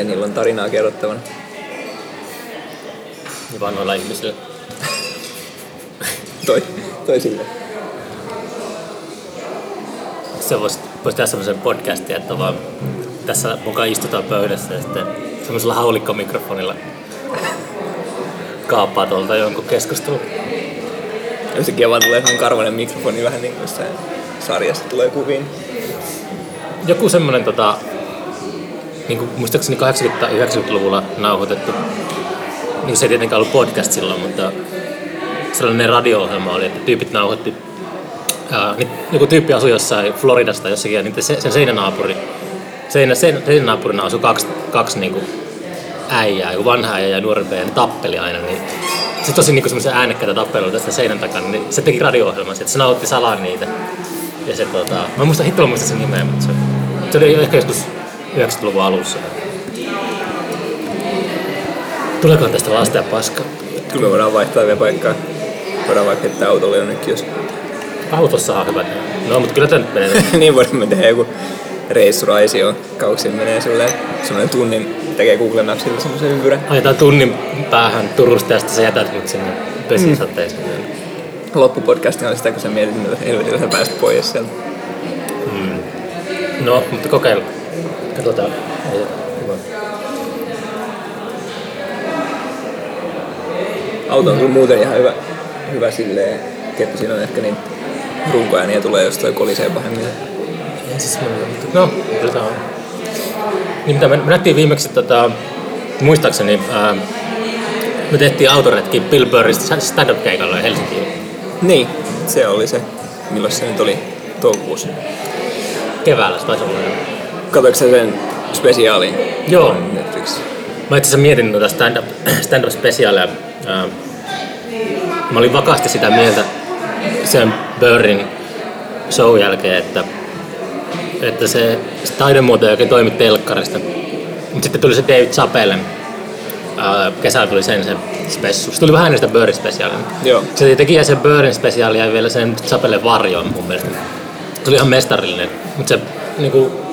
Ja niillä on tarinaa kerrottavana. Ja vanhoilla ihmisillä. Toi, toi sille. Se voisi, voisi tehdä semmoisen podcastin, että vaan tässä mukaan istutaan pöydässä ja sitten semmoisella haulikkomikrofonilla kaappaa tuolta jonkun keskustelun. Yhtäkkiä vaan tulee sellainen karvainen mikrofoni vähän niin kuin sarjassa tulee kuviin. Joku semmoinen tota, niin kuin muistaakseni 80-90-luvulla nauhoitettu, niin se ei tietenkään ollut podcast silloin, mutta sellainen radio-ohjelma oli, että tyypit nauhoitti ää, niin joku tyyppi asui jossain Floridasta jossakin ja niin se, sen seinänaapuri, seinä, sen, seinänaapurina asui kaksi, kaksi niin kuin äijää, joku vanha äijä ja nuorempi ja ne tappeli aina, niin se tosi niin semmoisia äänekkäitä tappeluita tästä seinän takana, niin se teki radio-ohjelman, että se nautti salaa niitä. Ja se tota, mä muistan, hittoilla muista sen nimeä, mutta se, se oli ehkä joskus 90-luvun alussa. Tuleekohan tästä lasta ja paskaa? Kyllä me voidaan vaihtaa vielä paikkaa. Voidaan vaikka heittää autolle jonnekin, jos... Autossa on hyvä. No, mutta kyllä tämä nyt menee. niin voidaan tehdä joku reissuraisio. Kauksin menee silleen, semmoinen tunnin, tekee Google Mapsilla semmoisen ympyrän. Ajetaan tunnin päähän Turusta ja sitten sä jätät mut sinne pesisateeseen. Mm. Loppupodcastin on sitä, kun sä mietit, että helvetillä sä pääset pois sieltä. Mm. No, mutta kokeilla. Katsotaan. Hyvä. Auto on kyllä muuten ihan hyvä, hyvä silleen, että siinä on ehkä niin runkoääniä tulee, jos toi kolisee pahemmin. Ei siis No, on. Niin mitä me, me nähtiin viimeksi, tota, muistaakseni, ää, me tehtiin autoretki Bill Burrista stand-up-keikalla Helsinkiin. Niin, se oli se. Milloin se nyt oli? Toukokuussa. Keväällä se taisi olla. Katoiko sen spesiaalin? Joo. Netflix. Mä itse asiassa mietin tuota stand-up, stand-up spesiaalia. Mä olin vakaasti sitä mieltä sen Burrin show jälkeen, että, että se, taidemuoto, joka toimi telkkarista. Mutta sitten tuli se David Chappelle. Ää, kesällä tuli sen se spessu. Se tuli vähän sitä Burrin spesiaalia. Joo. Se teki sen Burrin spesiaalia ja vielä sen Chappelle varjoon mun mielestä. Se tuli ihan mestarillinen. Mutta se niinku,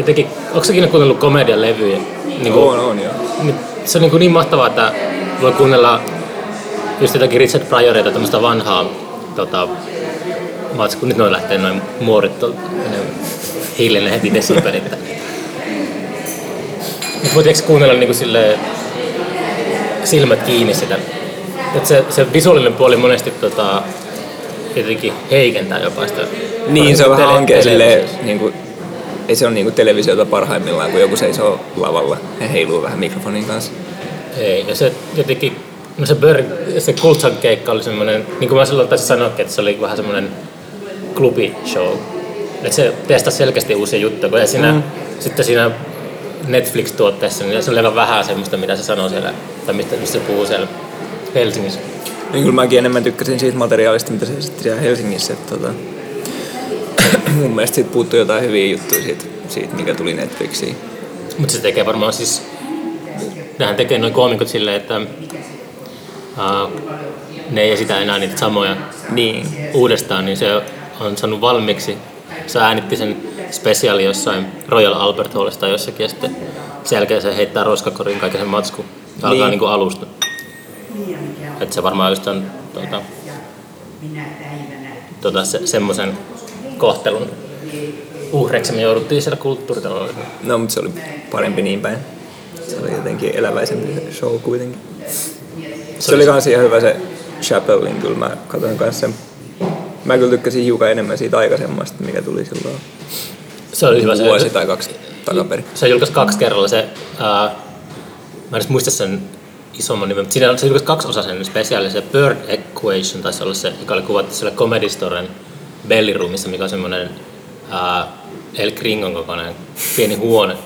jotenkin, onko säkin kuunnellut komedian levyjä? Niinku, On, on joo. niin se on niin, kuin niin mahtavaa, että voi kuunnella just jotakin Richard Pryoria tämmöistä vanhaa tota, matskua. Nyt noin lähtee noin muorit hiilinen heti desibelit. Mutta voit kuunnella niin kuin sille silmät kiinni sitä. Et se, se visuaalinen puoli monesti tota, jotenkin heikentää jopa sitä. Niin, se on vähän hankea silleen, niin kuin, ei se ole niin kuin televisiota parhaimmillaan, kun joku seisoo lavalla ja heiluu vähän mikrofonin kanssa. Ei, ja se jotenkin, no se, bör, se Kultsan keikka oli semmoinen, niin kuin mä silloin taisin sanoakin, että se oli vähän semmoinen klubishow. Että se testasi selkeästi uusia juttuja, kun siinä, mm. sitten siinä Netflix-tuotteessa, niin se oli aika vähän semmoista, mitä se sanoo siellä, tai mistä, mistä se puhuu siellä Helsingissä. Niin kyllä mäkin enemmän tykkäsin siitä materiaalista, mitä se esitti siellä Helsingissä. Että, tota, mun mielestä siitä puuttui jotain hyviä juttuja siitä, siitä mikä tuli Netflixiin. Mutta se tekee varmaan siis, nehän tekee noin koomikot silleen, että uh, ne ei esitä enää niitä samoja Niin. uudestaan, niin se on saanut valmiiksi. Se äänitti sen spesiaali jossain Royal Albert Hallista jossakin, ja sitten sen jälkeen se heittää roskakorin kaiken sen matsku. Ja alkaa Niin. niin kuin alusta. Että se varmaan just on tuota, tuota, se, semmoisen kohtelun uhreiksi me jouduttiin siellä kulttuuritalolla. No, mutta se oli parempi niin päin. Se oli jotenkin eläväisempi se show kuitenkin. Se oli kans ihan hyvä se Chappellin, kyllä mä katsoin kanssa sen. Mä kyllä tykkäsin hiukan enemmän siitä aikaisemmasta, mikä tuli silloin Se oli hyvä se. vuosi tai kaksi takaperin. Se julkaisi kaksi kerralla se, ää, mä en muista sen isomman nimen, mutta siinä se julkaisi kaksi osaa sen spesiaali, se Bird Equation taisi olla se, joka oli kuvattu siellä Comedy Storen Belly Roomissa, mikä on semmoinen ää, El Kringon kokoinen pieni huone.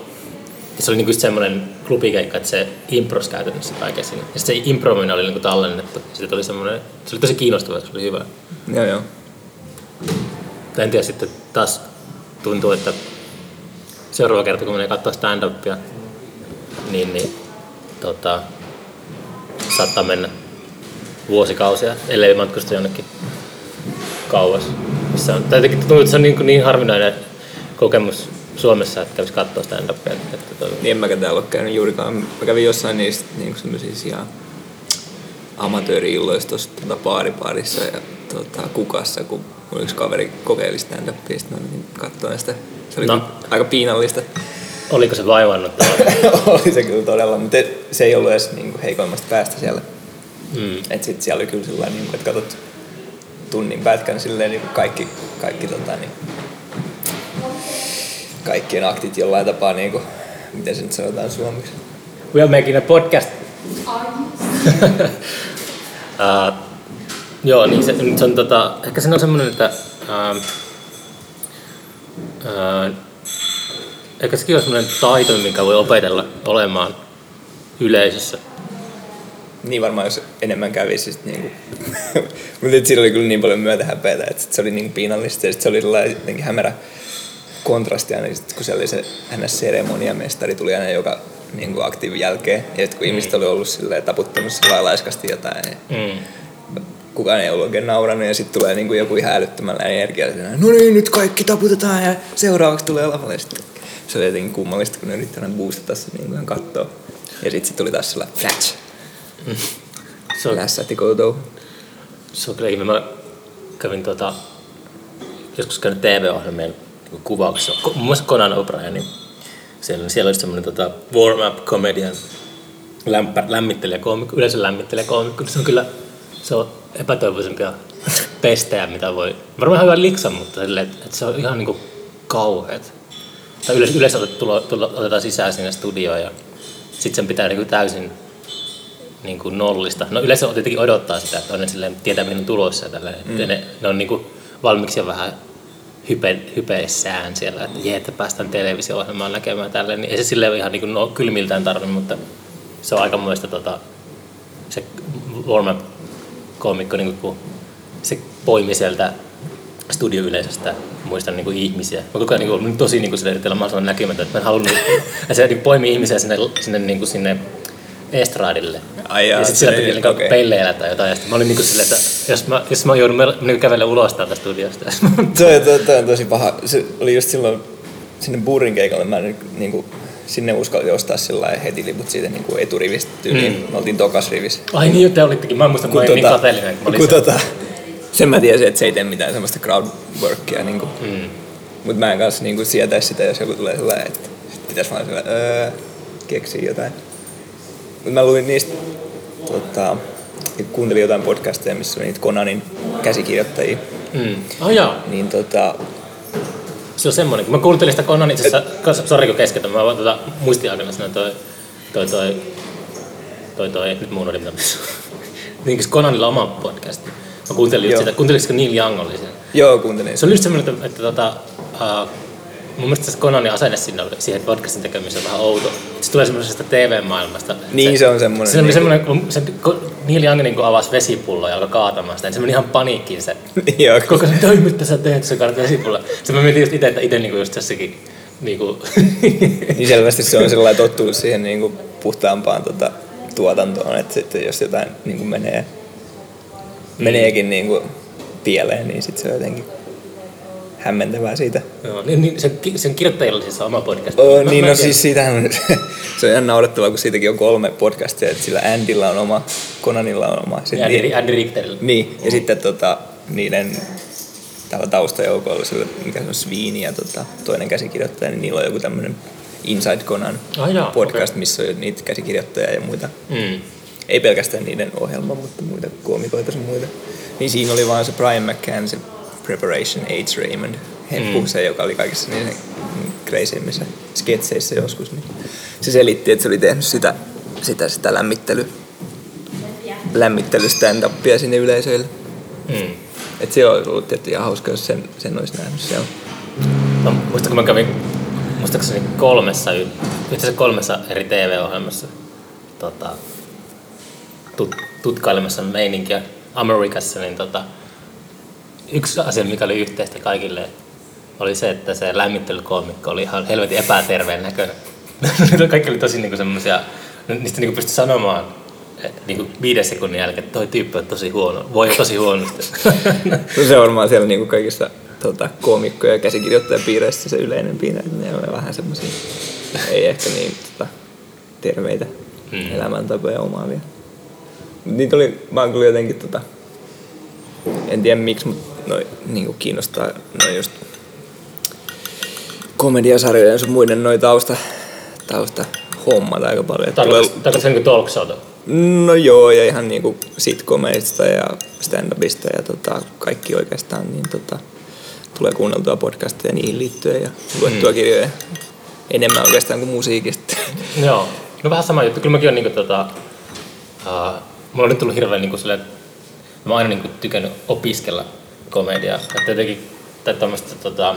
Ja se oli niinku semmoinen klubikeikka, että se impros käytännössä kaiken siinä. Ja se improminen oli niinku tallennettu. Sitten tuli semmoinen, se oli tosi kiinnostava, se oli hyvä. Joo, joo. En tiedä, sitten taas tuntuu, että seuraava kerta kun menee katsoa stand-upia, niin, niin tota, saattaa mennä vuosikausia, ellei matkusta jonnekin kauas. Missä on, tai jotenkin tuntuu, että se on niin, niin harvinainen kokemus Suomessa, että kävisi katsoa stand-upia. Että toi... Niin en mäkään täällä ole käynyt juurikaan. Mä kävin jossain niistä niin semmoisissa ihan amatööri-illoissa tuossa tota, baariparissa ja tota, kukassa, kun mun yksi kaveri kokeili stand-upia, sitten mä menin katsomaan sitä. Se oli No. aika piinallista. Oliko se vaivannut? oli se kyllä todella, mutta se ei ollut edes niin kuin heikoimmasta päästä siellä. mm. Et sit siellä oli kyllä sillä niin että katsot tunnin pätkän silleen niin kuin kaikki, kaikki tota, niin, kaikkien aktit jollain tapaa, niin kuin, miten se nyt sanotaan suomeksi. We are making a podcast. uh, joo, niin se, se on tota, ehkä se on semmoinen, että uh, uh, ehkä sekin on semmoinen taito, mikä voi opetella olemaan yleisössä. Niin varmaan, jos enemmän kävisi. Sit niinku. Mutta siinä oli kyllä niin paljon myötähäpeätä, että se oli niin piinallista. Ja sit se oli jotenkin hämärä kontrasti aina, sit, kun siellä oli se NS-seremoniamestari tuli aina joka niin kuin aktiivin jälkeen. Ja sitten kun ihmiset oli ollut silleen, taputtanut sillä laiskasti jotain, niin Mm. kukaan ei ollut oikein naurannut ja sitten tulee niin kuin joku ihan älyttömällä energialla. No niin, nyt kaikki taputetaan ja seuraavaksi tulee lavalle. Sitten se oli jotenkin kummallista, kun ne yritti aina boostata se niin kuin kattoa. Ja sitten sit tuli taas sellainen flash. Se on, Lässähti koutou. se on kyllä ihme. Mä kävin tuota, joskus käynyt TV-ohjelmien niin kuvauksessa, muun muassa Conan O'Brien, niin siellä, siellä oli semmoinen tota, warm-up comedian lämpä, lämmittelijä koomikko, yleensä lämmittelijä koomikko, niin se on kyllä se on epätoivoisempia pestejä, mitä voi. Varmaan hyvä liksa, mutta silleen, että, se on ihan niinku kauheat. Tai yleensä, yleensä otet- tulo, tulo, otetaan sisään sinne studioon ja sitten sen pitää niinku täysin niin kuin nollista. No yleensä tietenkin odottaa sitä, että on ne silleen, tietää mihin on tulossa ja tälleen. Mm. Ne, ne on niin kuin valmiiksi jo vähän hype, hypeissään siellä, että jee, että päästään televisio-ohjelmaan näkemään tälleen. Niin ei se silleen ihan niin kuin no, kylmiltään tarvi, mutta se on aika muista tota, se warm koomikko, niin kuin, kun se poimi sieltä studioyleisöstä muistan niin kuin ihmisiä. Mä koko ajan niin kuin, tosi niin kuin sille eritellä mahdollisimman näkymättä, että mä en halunnut, ja se niin poimi ihmisiä sinne, sinne, niin kuin sinne estraadille. Ai jaa, ja sitten siellä se- piti niinku okei. pelleillä tai jotain. Ja mä olin niinku silleen, että jos mä, jos mä joudun niinku kävellä ulos täältä studiosta. Toi, toi, toi on tosi paha. Se oli just silloin sinne Burin keikalle, mä nyt niinku, sinne uskaltin ostaa sillä heti liput siitä niinku eturivistä tyyliin. Mm. Me oltiin tokas rivissä. Ai niin, te olittekin. Mä muistan, kun mä olin niin kateellinen. Kun tota, sen mä tiesin, että se ei tee mitään semmoista crowdworkia. Niinku. Mm. Mutta mä en kanssa niinku sietäisi sitä, jos joku tulee sellainen, että sit pitäisi vaan sellainen, öö, keksiä jotain. Mä luin niistä, tota, kuuntelin jotain podcasteja, missä oli niitä Conanin käsikirjoittajia. Mm. Oh, joo. Niin tota, Se on semmoinen. Kun mä kuuntelin sitä Conan itse asiassa, sori kun keskeytän, mä vaan tota, muistiaikana sanoin toi, toi, toi, toi, toi, nyt mun oli mitä. Niin kun Conanilla on oma podcast. Mä kuuntelin Joo. sitä, kuunteliko Neil Young oli siellä? joo kuuntelin. Se oli just semmoinen, että, että tota, uh, mun mielestä se Conanin asenne sinne oli, siihen podcastin tekemiseen on vähän outo. Se tulee semmoisesta TV-maailmasta. Niin se on semmoinen. Se niinku- semmoinen, kun se, kun Neil Young niin avasi vesipulloa ja alkoi kaatamaan sitä, niin se meni ihan paniikkiin se. Joo, Koko se, toi mitä sä teet, sä kaadat vesipulloa. Se mä mietin just itse, että itse niin just jossakin niin kuin, niin selvästi se on sellainen tottunut siihen niinku puhtaampaan tota, tuotantoon, että sitten jos jotain niinku menee, meneekin niinku pieleen, niin sitten se on jotenkin hämmentävää siitä. Joo, niin, niin sen, sen kirjoittajilla siis oma podcast. Oh, Mä- niin, mä no tiedä. siis siitähän on, se on ihan naurettavaa, kun siitäkin on kolme podcastia, että sillä Andylla on oma, Conanilla on oma. Sitten Andy, niin, Andy Richterillä. niin, ja sitten tota, niiden tällä taustajoukolla, sillä, mikä se on Sviini ja tota, toinen käsikirjoittaja, niin niillä on joku tämmöinen Inside Conan Ah, jaa, podcast, okei. missä on niitä käsikirjoittajia ja muita. Mm. Ei pelkästään niiden ohjelma, mutta muita koomikoita ja muita. Niin siinä oli vaan se Brian McCann, se Preparation H. Raymond heppu, Mm. se joka oli kaikissa niissä kreisimmissä sketseissä joskus. Niin se selitti, että se oli tehnyt sitä, sitä, sitä lämmittely, lämmittely stand-upia sinne yleisöille. Mm. Et se olisi ollut tietysti ihan hauska, jos sen, sen olisi nähnyt siellä. No, muista kun mä kävin muistaakseni kolmessa, itse asiassa kolmessa eri TV-ohjelmassa tota, tut, tutkailemassa meininkiä Amerikassa, niin tota, yksi asia, mikä oli yhteistä kaikille, oli se, että se lämmittelykoomikko oli ihan helvetin epäterveen näköinen. Kaikki oli tosi niinku semmosia, niistä niinku pystyi sanomaan että niinku viiden sekunnin jälkeen, että toi tyyppi on tosi huono, voi tosi huonosti. No se on varmaan siellä niinku kaikissa tota, koomikko- ja käsikirjoittajapiireissä se yleinen piirre, että ne on vähän semmoisia, ei ehkä niin tota, terveitä mm. elämäntapoja omaavia. Niitä oli, mä oon kyllä jotenkin tota, en tiedä miksi, mutta noi, niinku kiinnostaa noin just komediasarjojen sun muiden noin tausta, tausta hommat aika paljon. Tarkoitatko se niin talk showta? No joo, ja ihan niinku sitcomeista ja stand-upista ja tota, kaikki oikeastaan, niin tota, tulee kuunneltua podcasteja niihin liittyen ja luettua mm. kirjoja enemmän oikeastaan kuin musiikista. Joo. No vähän sama juttu. Kyllä mäkin olen niinku tota... Uh, mulla on nyt tullut hirveän niinku silleen, että mä oon aina niinku tykännyt opiskella komediaa. Että jotenkin, tai tämmöistä tota...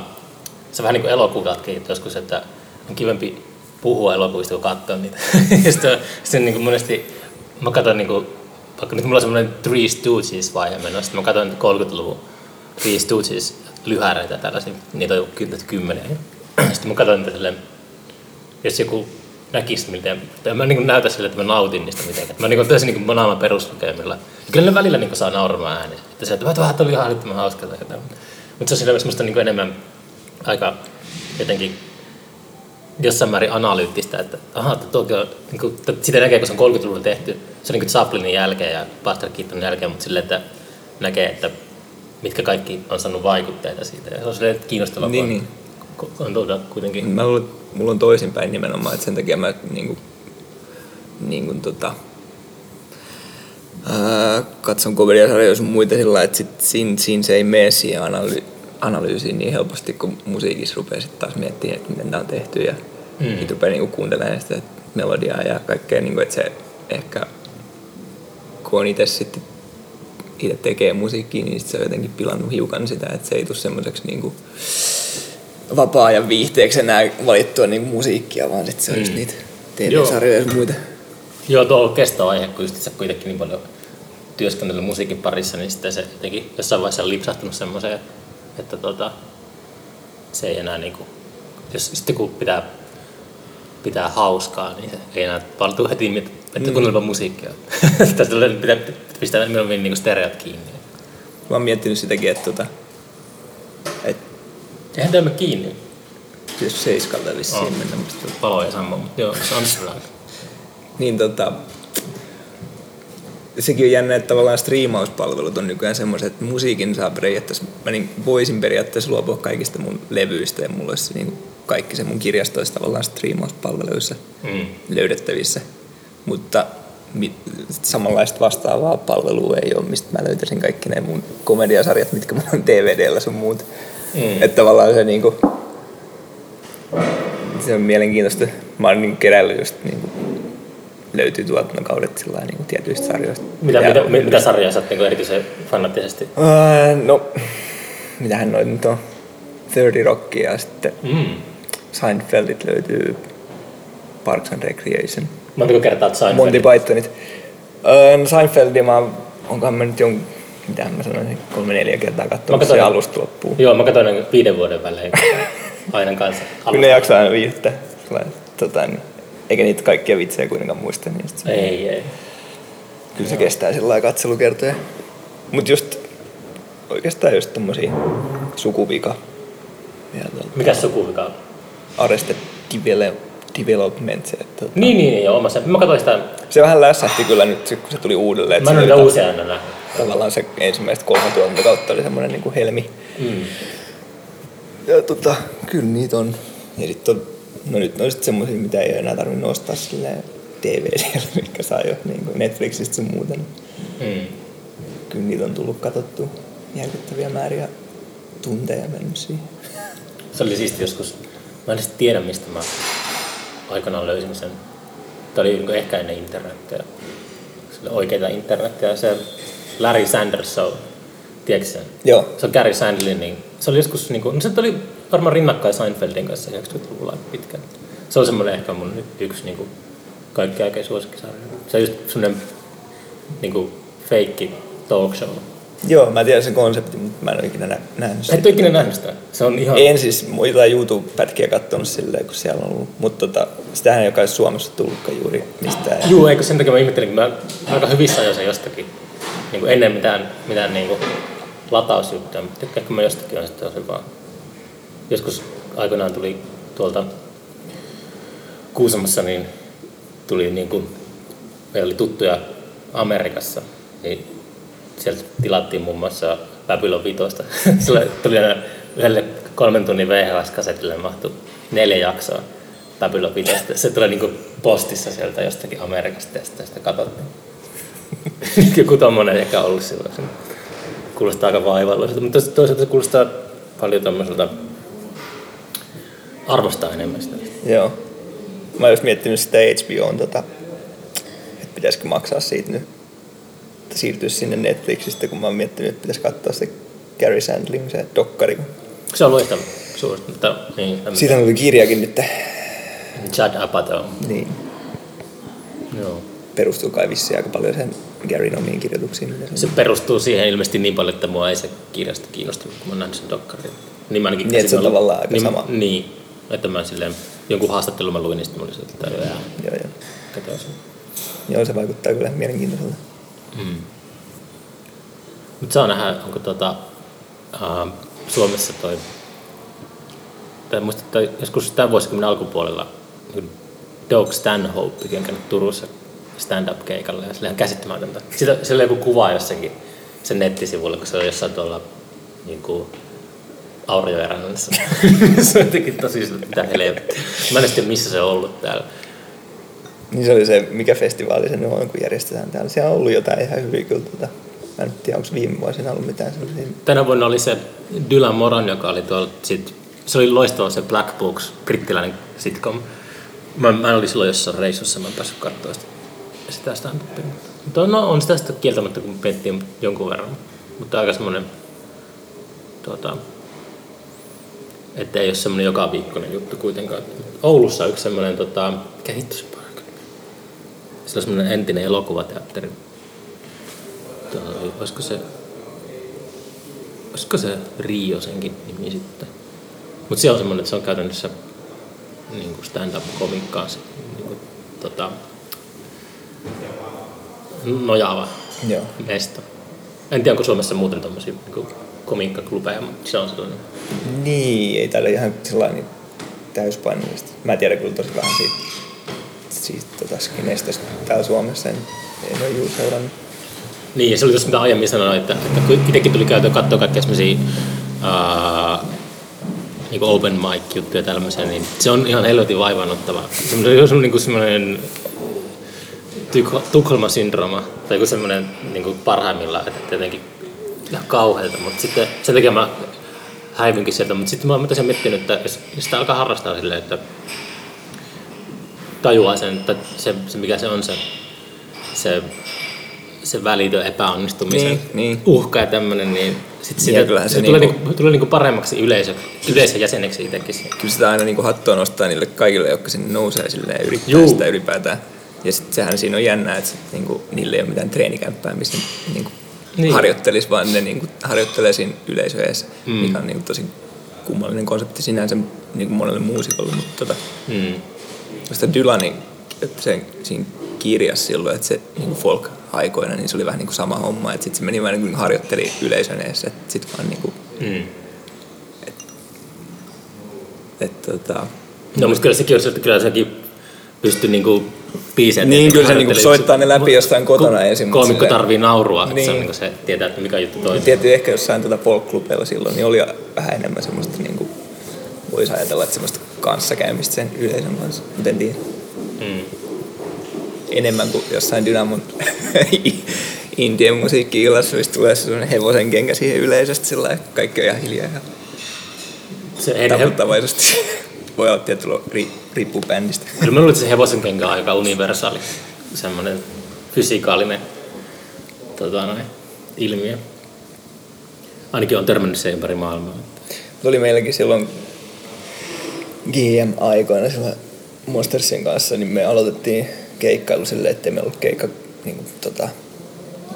Se vähän niinku elokuvatkin joskus, että on kivempi puhua elokuvista kuin katsoa niitä. ja sitten, sitten niinku monesti mä katson niinku, vaikka nyt mulla on semmoinen Three Stooges vaihe menossa, mä katson 30-luvun Three Stooges lyhäreitä tällaisia, niitä on kymmenen. Sitten mä katson niitä silleen, jos joku näkisi miten, tai mä niin näytä sille, että mä nautin niistä mitenkään. Mä niin täysin niin naama peruslukemilla. Ja kyllä ne välillä niin saa nauramaan ääneen. Että se, että vähän oli ihan älyttömän hauska tai jotain. Mutta se on silleen semmoista niin enemmän aika jotenkin jossain määrin analyyttistä, että aha, toki on, niin kuin, sitä näkee, kun se on 30-luvulla tehty, se on niin Chaplinin jälkeen ja Buster Keatonin jälkeen, mutta silleen, että näkee, että mitkä kaikki on saanut vaikutteita siitä. Ja se on silleen kiinnostavaa, Niin, niin. on- tuota kuitenkin. Mä luulen, mulla on toisinpäin nimenomaan, että sen takia mä niinku, niinku tota, ää, katson komediasarjoja sun muita sillä että sit siinä, siinä, se ei mene siihen analy- analyysiin niin helposti, kun musiikissa rupeaa sit taas miettimään, että miten tämä on tehty ja Mm. mm. sit rupeaa niinku kuuntelemaan sitä melodiaa ja kaikkea, niinku, että se ehkä kun on itse sitten itse tekee musiikkia, niin sit se on jotenkin pilannut hiukan sitä, että se ei tule semmoiseksi niinku vapaa-ajan viihteeksi enää valittua niinku musiikkia, vaan sit se on just niitä TV-sarjoja ja muita. Joo, tuo on kestävä aihe, kun just sä kuitenkin niin paljon työskennellyt musiikin parissa, niin sitten se jotenkin jossain vaiheessa on lipsahtunut semmoiseen, että tota, se ei enää niinku, jos sitten kun pitää, pitää hauskaa, niin se ei enää valtuu heti, että kuunnella musiikkia. Tästä tulee- pitää pistää mieluummin niinku stereot kiinni. Mä oon miettinyt sitäkin, että tota, et Eihän tämä kiinni. jos seiskalta vissiin Oh. mennä, mutta tota, Palo ei sammu, mutta joo, se on hyvä. niin tota, sekin on jännä, että tavallaan striimauspalvelut on nykyään semmoiset, että musiikin saa periaatteessa, mä niin voisin periaatteessa luopua kaikista mun levyistä ja mulla olisi niin kaikki se mun kirjasto olisi tavallaan striimauspalveluissa Mm. löydettävissä. Mutta samanlaista vastaavaa palvelua ei ole, mistä mä löytäisin kaikki ne mun komediasarjat, mitkä mulla on DVDllä sun muut. Mm. Että tavallaan se niinku, se on mielenkiintoista. Mä oon niinku keräillyt just niinku, löytyy tuotantokaudet sillä niinku tietyistä sarjoista. Mitä, Ja- mitä, mitä, mitä sarjaa sä oot niinku erityisen fanattisesti? Ää, no, mitähän noit nyt on? 30 Rockia ja sitten Mm. Seinfeldit löytyy Parks and Recreation. Montako kertaa oot Monty? Pythonit. Öö, no Seinfeldia mä onkohan mä nyt jon, mitä mä sanoisin, kolme neljä kertaa katsonut se alusta loppuun. Joo, mä katsoin viiden vuoden välein aina kanssa. Kyllä ne jaksaa aina. Sellainen, Tota, niin, eikä niitä kaikkia vitsejä kuitenkaan muista, niin se, Ei, ei. kyllä se kestää sillä lailla katselukertoja. Mut just oikeastaan just tommosia sukuvika. Ja tuota, Mikä sukuvika on? Arrested Develop, Development. Se, tota, Niin, niin, niin, joo, omassa. Mä katsoin sitä, se vähän lässähti kyllä nyt, kun se tuli uudelleen. mä en ole uusia aina nähnyt. Tavallaan se ensimmäistä kolme tuotantokautta oli semmoinen niin kuin helmi. Mm. Ja tota, kyllä niitä on. Ja sit on, no nyt on sit semmosia, mitä ei enää tarvinnut ostaa silleen DVD-siellä, mitkä saa jo niin kuin Netflixistä sun muuta. Niin Mm. kyllä niitä on tullut katsottua järkyttäviä määriä tunteja mennyt siihen. Se oli siisti joskus. Mä en edes tiedä, mistä mä aikanaan löysin sen. Tämä oli ehkä ennen internettiä. Sille oikeita internettiä. Se Larry Sanders Show. Tiedätkö sen? Joo, Se on Gary Sandlin, niin se oli joskus, niin kuin, no se oli varmaan rinnakkain Seinfeldin kanssa 90-luvulla aika pitkään. Se on semmoinen ehkä mun yksi niin kuin, kaikki aikojen suosikkisarja. Se on just semmoinen niin kuin, feikki talk show. joo, mä tiedän sen konseptin, mutta mä en ole ikinä nä- nähnyt Sä et sitä. ole ikinä nähnyt sitä? Se on ihan... En siis muita YouTube-pätkiä katsonut silleen, kun siellä on ollut. Mutta tota, sitähän ei ole Suomessa tullutkaan juuri mistään. Juu, eikö sen takia mä ihmettelin, kun mä aika hyvissä ajoin sen jostakin. Niin kuin ennen mitään, mitään niin kuin latausjuttuja, mutta tykkäänkin mä jostakin on sitten tosi vaan. Joskus aikoinaan tuli tuolta Kuusamossa, niin tuli niin kuin, meillä oli tuttuja Amerikassa, niin sieltä tilattiin muun muassa Babylon 5. Sillä tuli aina yhdelle kolmen tunnin VHS-kasetille mahtui neljä jaksoa Babylon 5. Se tulee niin kuin postissa sieltä jostakin Amerikasta ja sitä katsottiin. Joku tommonen ehkä ollut silloin. Kuulostaa aika vaivalloiselta, mutta toisaalta se kuulostaa paljon tommoselta arvostaa enemmän sitä. Joo. Mä oon just miettinyt sitä on tota, että pitäisikö maksaa siitä nyt, että siirtyä sinne Netflixistä, kun mä oon miettinyt, että pitäisi katsoa se Gary Sandling, se dokkari. Se on loistava suuresti, mutta niin. Siitä oli kirjakin nyt. Chad Apatow. Niin. Joo. Perustuu kai vissiin aika paljon sen Garyn omiin kirjoituksiin. Se perustuu siihen ilmeisesti niin paljon, että mua ei se kirjasta kiinnostunut, kun mä näin sen dokkarin. Niin, mä ainakin niin se on tavallaan aika niin, sama. Niin, että mä silleen, jonkun haastattelun mä luin, niin sitten mä olin että joo, joo, joo. Katoisin. Joo, se vaikuttaa kyllä mielenkiintoiselta. Mm. Mutta saa nähdä, onko tota, uh, Suomessa toi, tai muista, että joskus tämän vuosikymmenen alkupuolella niin Doug Stanhope on käynyt Turussa stand-up-keikalla ja sillä on käsittämätöntä. Sitä, sillä on joku kuva jossakin sen nettisivulla, kun se on jossain tuolla niin kuin, Aurajoen rannassa. se on jotenkin tosi mitä helvettiä. Mä en tiedä, missä se on ollut täällä. Niin se oli se, mikä festivaali se nyt on, kun järjestetään täällä. Siellä on ollut jotain ihan hyviä kyllä. Tuota. Mä en tiedä, onko viime vuosina ollut mitään sellaisia. Tänä vuonna oli se Dylan Moran, joka oli tuolla, sit, se oli loistava se Black Books, brittiläinen sitcom. Mä, mä olin silloin jossain reissussa, mä en päässyt katsoa sitä, sitä stand-upia. Mutta no, on sitä sitten kieltämättä, kun miettii jonkun verran. Mutta aika semmoinen tuota, että ei ole semmoinen joka viikkoinen juttu kuitenkaan. Oulussa on yksi semmoinen, tota, mikä se on semmoinen entinen elokuvateatteri. Toi, olisiko se, olisiko se Rio senkin nimi sitten? Mutta se on semmoinen, että se on käytännössä niin kuin stand-up-komikkaan niin tota, nojaava Joo. mesto. En tiedä, onko Suomessa muuten tommosia niin komiikkaklubeja, mutta se on sellainen. Niin, ei täällä ihan sellainen täyspainollista. Mä tiedän kyllä tosi vähän siitä, siitä tota skinestä täällä Suomessa. En, en ole juuri seurannut. Niin, ja se oli tuossa mitä aiemmin sanoin, että, että kun itsekin tuli käytyä katsoa kaikkia semmoisia uh, niin open mic juttuja tällaisia, niin se on ihan helvetin vaivannuttava. Se on niin semmoinen Tukholman syndrooma tai joku semmoinen niin parhaimmillaan, että jotenkin ihan kauhealta, mutta sitten sen takia mä häivynkin sieltä, mutta sitten mä oon tosiaan miettinyt, että jos sitä alkaa harrastaa silleen, että tajuaa sen, että se, se mikä se on se, se, se välitön epäonnistumisen niin, niin. uhka ja tämmöinen, niin sitten sitä, se, se tulee, niinku, tulee niinku paremmaksi yleisö, yleisön jäseneksi itsekin. Kyllä sitä aina niinku hattua nostaa niille kaikille, jotka sinne nousee silleen yrittää Juu. sitä ylipäätään. Ja sitten sehän siinä on jännää, että sit, niinku, niille ei ole mitään treenikämppää, missä niinku, niin. harjoittelisi, vaan ne niin kuin, harjoittelee siinä yleisöessä, mm. mikä on niin kuin, tosi kummallinen konsepti sinänsä niin kuin monelle muusikolle. Mutta tota, mm. sitä Dylanin sen, siinä kirjassa silloin, että se niin kuin folk-aikoina, niin se oli vähän niin kuin sama homma, että sitten se meni vähän niin kuin harjoitteli yleisön edessä, että sitten vaan niin kuin, mm. et, et, tota, No, mutta kyllä sekin on, että kyllä sekin pystyi niinku biisejä. Niin, kyllä se niinku soittaa ne läpi jostain kotona ensin. Koomikko tarvii naurua, niin. se on niinku se tietää, että mikä juttu toimii. Tietysti ehkä jossain tuota folk silloin, niin oli vähän enemmän semmoista, niinku, voisi ajatella, että semmoista kanssakäymistä sen yleisön kanssa, mutta en tiedä. Mm. Enemmän kuin jossain Dynamon indien musiikki-illassa, missä tulee sellainen hevosen kenkä siihen yleisesti, sillä kaikki on ihan hiljaa ja se taputtavaisesti. Voi olla tietyllä ri, riippuu bändistä. Kyllä mä luulen, että se hevosen kenkä on aika universaali, semmoinen fysikaalinen tota noin, ilmiö. Ainakin on törmännyt se ympäri maailmaa. Tuli meilläkin silloin GM-aikoina silloin Monstersin kanssa, niin me aloitettiin keikkailu silleen, ettei meillä ollut keikka niin kuin, tota,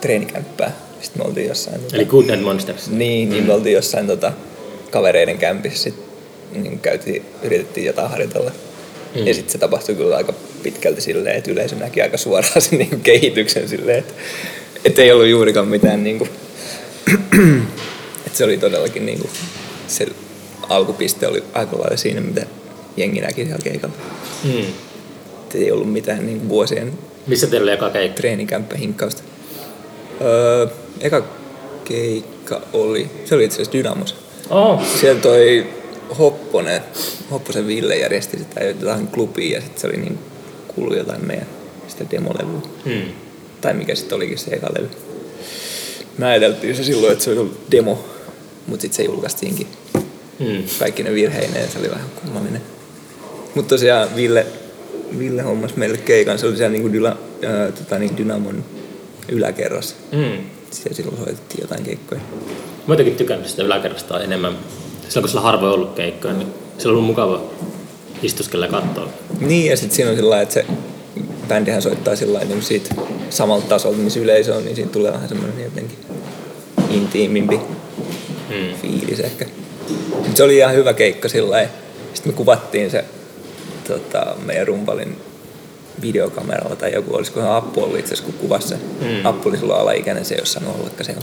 treenikämppää. Sitten me oltiin jossain... Tota, Eli Good Night Monsters. Niin, niin mm. me oltiin jossain tota, kavereiden kämpissä. Sitten niin käytiin, yritettiin jotain harjoitella. Mm. Ja sitten se tapahtui kyllä aika pitkälti silleen, että yleisö näki aika suoraan sen niin kehityksen silleen, että, että ei ollut juurikaan mitään niin kuin, Et se oli todellakin niinku, se alkupiste oli aika lailla siinä, mitä jengi näki siellä keikalla. Mm. Et ei ollut mitään niinku vuosien Missä teillä oli eka keikka? treenikämppä hinkkausta. Öö, eka keikka oli, se oli itse asiassa Dynamos. Oh. Siellä toi Hopponen, Hopposen Ville järjesti sitä jotain klubia ja sitten se oli niin kuulu jotain meidän sitä demolevyä. Mm. Tai mikä sitten olikin se eka levy. Me ajateltiin se silloin, että se ollut demo, mutta sitten se julkaistiinkin Mm. kaikki ne virheineen, se oli vähän kummallinen. Mutta tosiaan Ville, Ville hommas meille keikan, se oli siellä niinku dyla, ää, tota, niin Dynamon yläkerrassa. Mm. Siellä silloin soitettiin jotain keikkoja. Mä jotenkin tykännyt sitä yläkerrasta enemmän. Silloin kun sillä harvoin ollut keikkoja, niin se on ollut mukava istuskella ja katsoa. Niin, ja sitten siinä on sillä että se bändihän soittaa sillä niin siitä samalta tasolta, missä yleisö on, niin siitä tulee vähän semmoinen jotenkin intiimimpi Mm. fiilis ehkä. Mut se oli ihan hyvä keikka sillä. Sitten me kuvattiin se tota, meidän rumpalin videokameralla tai joku, olisikohan Appu ollut itse asiassa, kun kuvasi se. Mm. Appu oli sulla alaikäinen, se ei olisi saanut ollakaan siellä.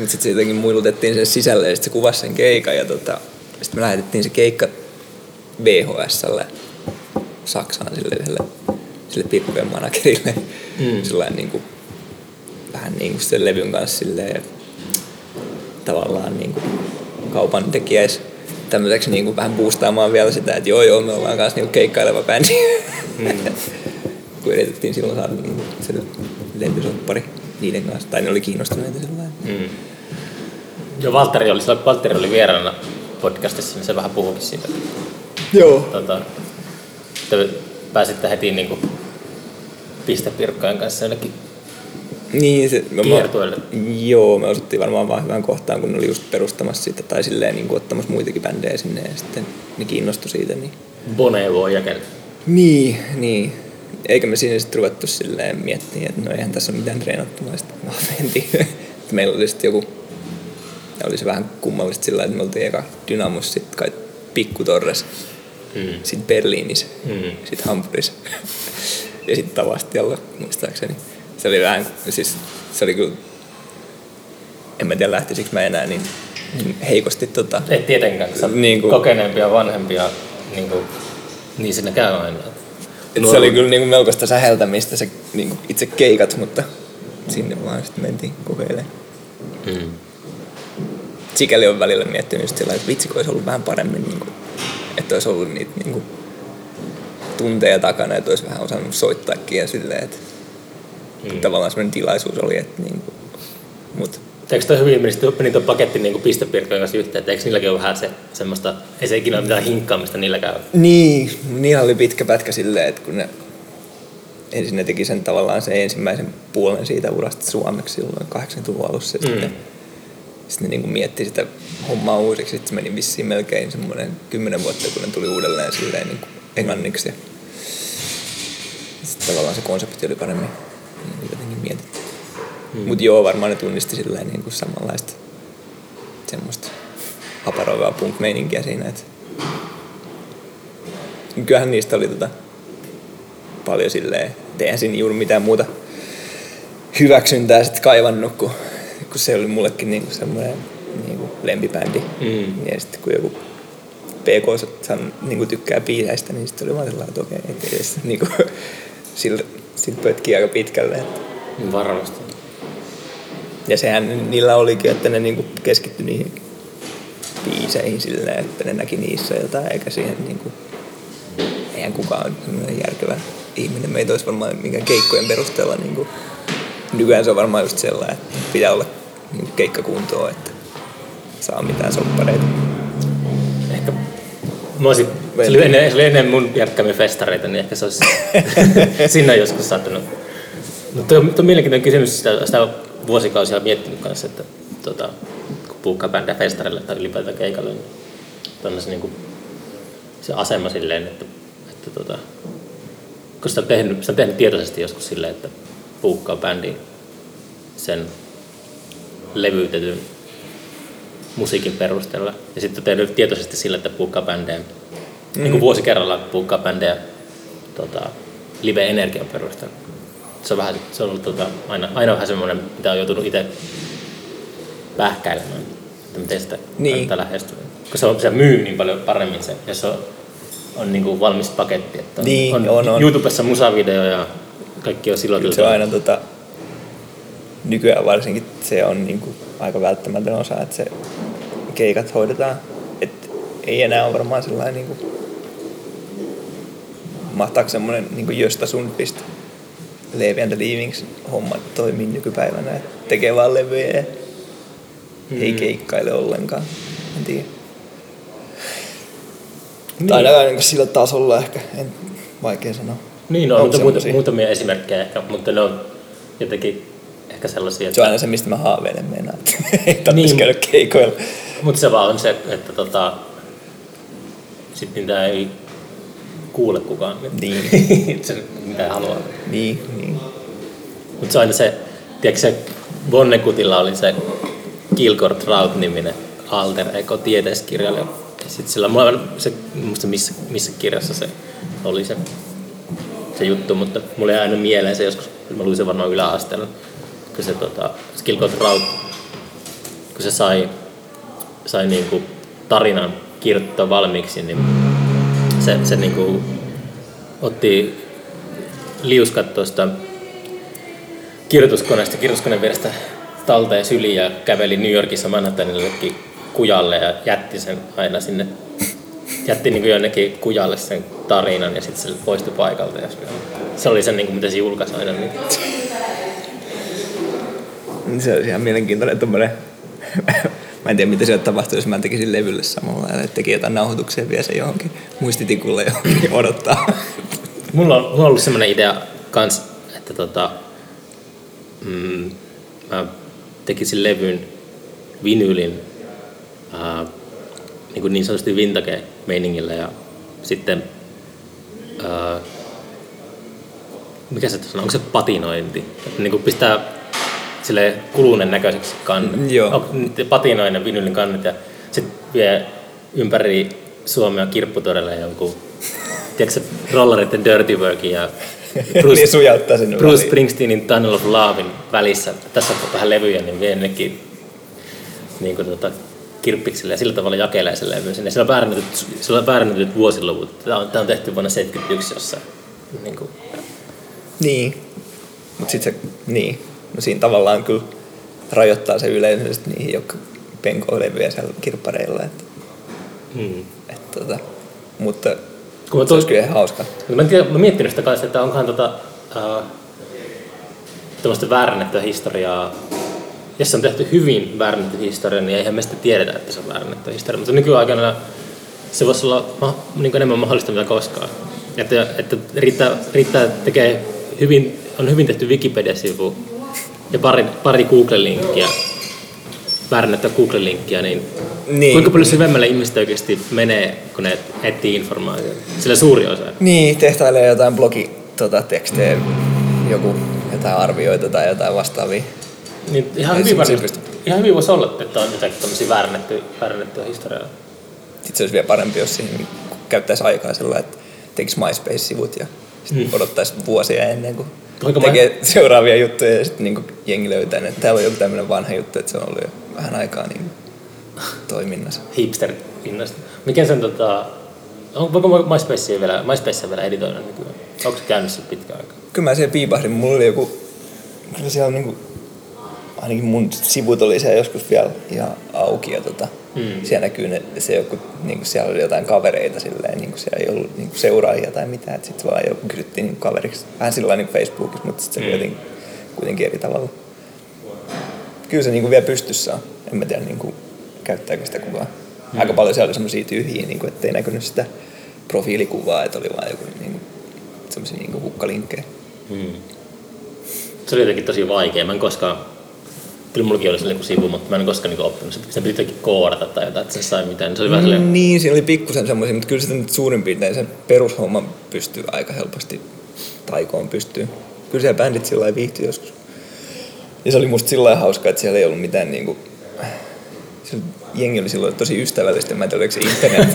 Mutta sitten se jotenkin muilutettiin sen sisälle ja sitten se kuvasi sen keikan ja tota, sitten me lähetettiin se keikka VHSlle Saksaan sille yhdelle sille pikkujen managerille. Mm. Sellainen niin kuin, vähän niin kuin sen levyn kanssa silleen, tavallaan niin kuin kaupan tekijäis tämmöiseksi niin kuin vähän boostaamaan vielä sitä, että joo joo, me ollaan kanssa niin kuin keikkaileva bändi. Mm. kun yritettiin silloin saada niin kuin se levysoppari niiden kanssa, tai ne oli kiinnostuneita sellainen. Mm. Joo, Valtteri oli, silloin Valtteri oli vieraana podcastissa, niin se vähän puhukin siitä. Joo. Tota, te pääsitte heti niin kuin pistepirkkojen kanssa jonnekin Niin, se, me, kiertueelle. Joo, me osuttiin varmaan vaan hyvään kohtaan, kun ne oli just perustamassa sitä tai silleen niin kuin ottamassa muitakin bändejä sinne ja sitten ne kiinnostui siitä. Niin, Bonevo jakelle. niin, niin. Eikä me siinä sitten ruvettu silleen miettimään, että no eihän tässä ole mitään treenattua. Sitten vaan mentiin. Meillä oli sitten joku, ja oli se vähän kummallista sillä että me oltiin eka Dynamos, sitten kai Pikkutorres, Mm. sitten Berliinissä, Mm. sitten Hampurissa ja sitten Tavastialla muistaakseni. Se oli vähän, siis se oli kyllä, en mä tiedä lähtisikö mä enää niin, niin heikosti tota, Et tietenkään, sä Niin niin kuin- kokeneempia, vanhempia, niin, kuin, niin siinä käy aina. Et se oli kyllä niin kuin melkoista säheltämistä se niin kuin itse keikat, mutta sinne vaan sitten mentiin kokeilemaan. Mm. Sikäli on välillä miettinyt just sillä, että vitsi, kun olisi ollut vähän paremmin, niin kuin, että olisi ollut niitä niin kuin, tunteja takana, että olisi vähän osannut soittaakin ja silleen, että Mm. tavallaan sellainen tilaisuus oli, että niin kuin, mut Eikö toi hyvin meni, meni tuon paketti niin pistepirkkojen kanssa yhteen, että eikö niilläkin ole vähän se, semmoista, ei se ikinä ole mitään hinkkaamista niilläkään. Niin, niillä oli pitkä pätkä silleen, että kun ne ensin ne teki sen tavallaan sen ensimmäisen puolen siitä urasta suomeksi silloin 80-luvun alussa. Mm. sitten, sitten ne niin kuin mietti sitä hommaa uusiksi. Sitten se meni vissiin melkein semmoinen kymmenen vuotta, kun ne tuli uudelleen silleen niin kuin englanniksi. Ja sitten tavallaan se konsepti oli paremmin niin jotenkin mietitty. Mm. Mutta joo, varmaan ne tunnisti silleen niin kuin samanlaista semmoista aparoivaa punk-meininkiä siinä, että kyllähän niistä oli tota paljon silleen, et eihän siinä juuri mitään muuta hyväksyntää sitten kaivannut, kun, kun se oli mullekin niinku semmoinen niinku lempibändi. Mm. Ja sitten kun joku PK san, niinku tykkää biiseistä, niin sitten oli vaan sellainen, että okei, et edes niinku, sillä, sillä pötkii aika pitkälle. Että. Niin Varmasti. Ja sehän niillä olikin, että ne niinku keskittyi niihin biiseihin silleen, että ne näki niissä jotain, eikä siihen niinku, eihän kukaan järkevä ihminen. Meitä olisi varmaan minkään keikkojen perusteella niinku, nykyään se on varmaan just sellainen, että pitää olla niinku keikkakuntoa, että saa mitään soppareita. Ehkä mä olisin, se oli ennen, se oli ennen mun järkkäämiä festareita, niin ehkä se olisi sinne joskus saattanut. No tuo, tuo on mielenkiintoinen kysymys, sitä, sitä vuosikausia miettinyt kanssa, että tota, kun puukkaa bändä festarille tai ylipäätään keikalle, niin se, niin kuin, se asema silleen, että, että tota, kun sitä on, tehnyt, sitä on tehnyt tietoisesti joskus silleen, että puukkaa bändiin sen levyytetyn musiikin perusteella. Ja sitten on tehnyt tietoisesti sillä, että puukkaa bändejä, mm. niin kuin vuosi kerrallaan puukkaa bändejä tota, live-energian perusteella. Se on, vähän, se on ollut tota, aina, aina vähän semmoinen, mitä on joutunut itse pähkäilemään. että miten sitä Niin. kannattaa lähestyä. Koska se, on, se myy niin paljon paremmin se, jos on, on niin kuin valmis paketti. Että on, Niin, on, on, on. YouTubessa musavideo ja kaikki on silloin se on aina tota, nykyään varsinkin se on niinku aika välttämätön osa, että se keikat hoidetaan. Et ei enää ole varmaan sellainen niinku, mahtaako semmoinen niinku Gösta Sundqvist Levi and the Leavings homma toimii nykypäivänä, että tekee vaan levyjä ja mm. ei keikkaile ollenkaan. En tiedä. Niin. Tai ainakaan niinku sillä tasolla ehkä, en vaikea sanoa. Niin, no, Onko mutta muuta, muutamia esimerkkejä ehkä, mutta ne on jotenkin ehkä sellaisia, Se että, on aina se, mistä mä haaveilen meinaa, että ei tarvitsisi Niin. käydä keikoilla. mutta se vaan on se, että tota, sit niitä ei kuule kukaan. Niin. se, mitä haluaa. Niin, niin. Mutta se on aina se, tiedätkö se Vonnekutilla oli se Kilgore Trout-niminen alter ego tieteiskirjailija. Sitten sillä mulla on se, muista missä, missä kirjassa se oli se, se juttu, mutta mulla jäi aina mieleen se joskus, mä luin sen varmaan yläasteella, kun se, tota, Kilgore Trout, kun se sai, sai niinku tarinan kirjoittaa valmiiksi, niin se, se niinku otti liuskat tuosta kirjoituskoneesta, kirjoituskoneen vierestä talteen syliin ja käveli New Yorkissa Manhattanillekin kujalle ja jätti sen aina sinne, jätti niin jonnekin kujalle sen tarinan ja sitten se poistui paikalta. Ja se oli se, niin kuin, mitä se julkaisi aina. Niin. Niin Se olisi ihan mielenkiintoinen tommonen... mä en tiedä, mitä siellä tapahtuu, jos mä tekisin levylle samalla että teki jotain nauhoituksia ja vie sen johonkin muistitikulle johonkin odottaa. Mulla on, mulla on ollut semmoinen idea kans, että tota, mm, mä tekisin levyn vinylin ää, niin, kuin niin sanotusti vintage-meiningillä ja sitten ää, mikä se on, onko se patinointi? Niin kuin pistää sille kulunen näköiseksi kannet. Joo. Patinoinen vinylin kannet ja sitten vie ympäri Suomea kirpputorille jonkun tiedätkö, rollareiden Dirty Workin ja niin sujauttaa sinne Bruce väliin. Springsteenin Tunnel of Lovein välissä. Tässä on vähän levyjä, niin vie jonnekin niin kuin, tota, kirppikselle ja sillä tavalla jakelee sen levyn sinne. Sillä on väärennetyt, sillä on väärennetyt vuosiluvut. Tämä on, tämä on tehty vuonna 71 jossain. Niin kuin, Niin. Mut sit se, niin. No siinä tavallaan kyllä rajoittaa se yleisesti niihin, jotka penkoo levyjä siellä kirppareilla. Että, hmm. Tota, mutta Kun mä se olisi tuin, kyllä ihan hauska. mä en tiedä, mä miettinyt sitä kanssa, että onkohan tota, äh, tämmöistä väärennettyä historiaa jos se on tehty hyvin väärennetty historia, niin eihän me sitten tiedetä, että se on väärennetty historia. Mutta nykyaikana se voisi olla ma- niin enemmän mahdollista mitä koskaan. Että, että riittää, riittää tekee hyvin, on hyvin tehty Wikipedia-sivu ja pari, pari Google-linkkiä, väärennettyä Google-linkkiä, niin, Niin. kuinka paljon syvemmälle ihmiset oikeasti menee, kun ne etsii informaatiota? Sillä suuri osa. Niin, tehtailee jotain blogi tota, tekstejä, joku jotain arvioita tai jotain vastaavia. Niin ihan, hyvin varmasti, ihan hyvin voisi olla, että on jotakin tämmöisiä väärennettyjä, väärennettyä historiaa. Sitten se olisi vielä parempi, jos siihen käyttäisi aikaa sillä että tekisi MySpace-sivut ja sit Mm. odottaisi vuosia ennen kuin Voinko tekee seuraavia juttuja ja sitten niin jengi löytää, että täällä on joku tämmöinen vanha juttu, että se on ollut jo vähän aikaa niin toiminnassa. hipster innosta. Mikä sen tota... On, voiko MySpacea vielä, MySpacea vielä editoida nykyään? Onko se käynyt sillä pitkä aikaa? Kyllä mä siellä piipahdin, mulla oli joku, kyllä siellä niinku, ainakin mun sivut oli siellä joskus vielä ihan auki ja tota, Mm. siellä näkyy ne, se joku, niinku siellä oli jotain kavereita silleen, niinku siellä ei ollut niinku seuraajia tai mitään, sitten vaan joku kysyttiin niinku kaveriksi, vähän sillä niinku Facebookissa, mutta sitten se Mm. kuitenkin, kuitenkin eri tavalla. Kyllä se niinku vielä pystyssä on, en mä tiedä niinku, käyttääkö sitä kuvaa. Mm. Aika paljon siellä oli semmosia tyhjiä, niinku, ettei näkynyt sitä profiilikuvaa, että oli vaan joku niinku, semmosia niinku hukkalinkkejä. Mm. Se oli jotenkin tosi vaikea. Mä en koskaan... Kyllä mullakin oli sellainen sivu, mutta mä en koskaan niin oppinut. Se piti jotenkin koodata tai jotain, että se sai mitään. Se oli vähän sellainen... Niin, siinä oli pikkusen semmoisia, mutta kyllä sitä nyt suurin piirtein sen perushomman pystyy aika helposti taikoon pystyy. Kyllä siellä bändit sillä lailla viihtyi joskus. Ja se oli musta sillä hauskaa, että siellä ei ollut mitään niinku... Jengi oli silloin tosi ystävällistä, mä en tiedä, se internet.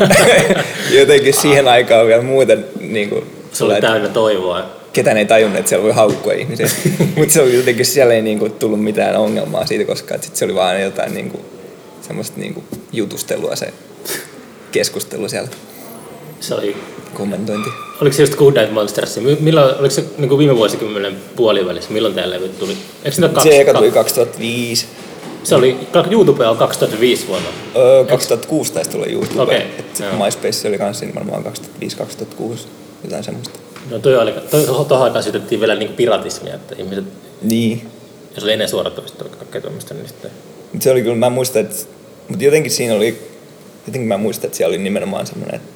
Jotenkin siihen aikaan vielä muuten niinku... Se oli täynnä toivoa. ketään ei tajunnut, että siellä voi haukkua ihmisiä. Mutta se oli jotenkin, siellä ei niinku tullut mitään ongelmaa siitä koskaan. Sitten se oli vaan jotain niinku, semmoista niinku jutustelua se keskustelu siellä, Se oli, kommentointi. oliko se just Good Night Monsters? Mi- Milloin, oliko se niin kuin viime vuosikymmenen puolivälissä? Milloin tämä levy tuli? Eikö sitä kaksi, Se eka tuli kaksi- 2005. se oli, YouTube on 2005 vuonna. Öö, 2006 taisi tulla YouTube. Et joo. MySpace oli kanssa niin varmaan 2005-2006, jotain semmoista. No toi oli, toi, tuohon aikaan syytettiin vielä niin piratismia, että ihmiset, Niin. jos oli ennen suorattomista kaikkea tuommoista, niin sitten... Mut se oli kyllä, mä muistan, että, mutta jotenkin siinä oli, jotenkin mä muistan, että siellä oli nimenomaan semmoinen, että,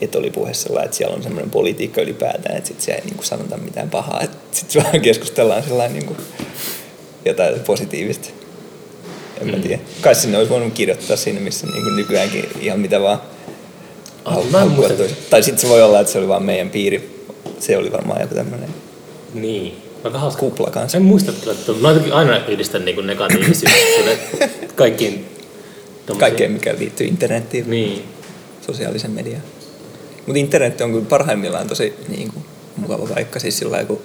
että oli puhe sellainen, että siellä on semmoinen politiikka ylipäätään, että sit siellä ei niinku sanota mitään pahaa, että sit vaan keskustellaan sellainen niinku jotain positiivista. En mä Mm. tiedä. Kai sinne olisi voinut kirjoittaa siinä, missä niinku nykyäänkin ihan mitä vaan Ah, mä en muista. Tai sitten se voi olla, että se oli vaan meidän piiri. Se oli varmaan joku tämmöinen Niin. Aika hauska. kupla kanssa. En muista, että mä jotenkin aina yhdistän niin negatiivisuuden kaikkiin tommosiin- Kaikkeen, mikä liittyy internettiin. Niin. sosiaalisen median. Mutta internet on kyllä parhaimmillaan tosi niin kuin, mukava paikka. Siis sillä kun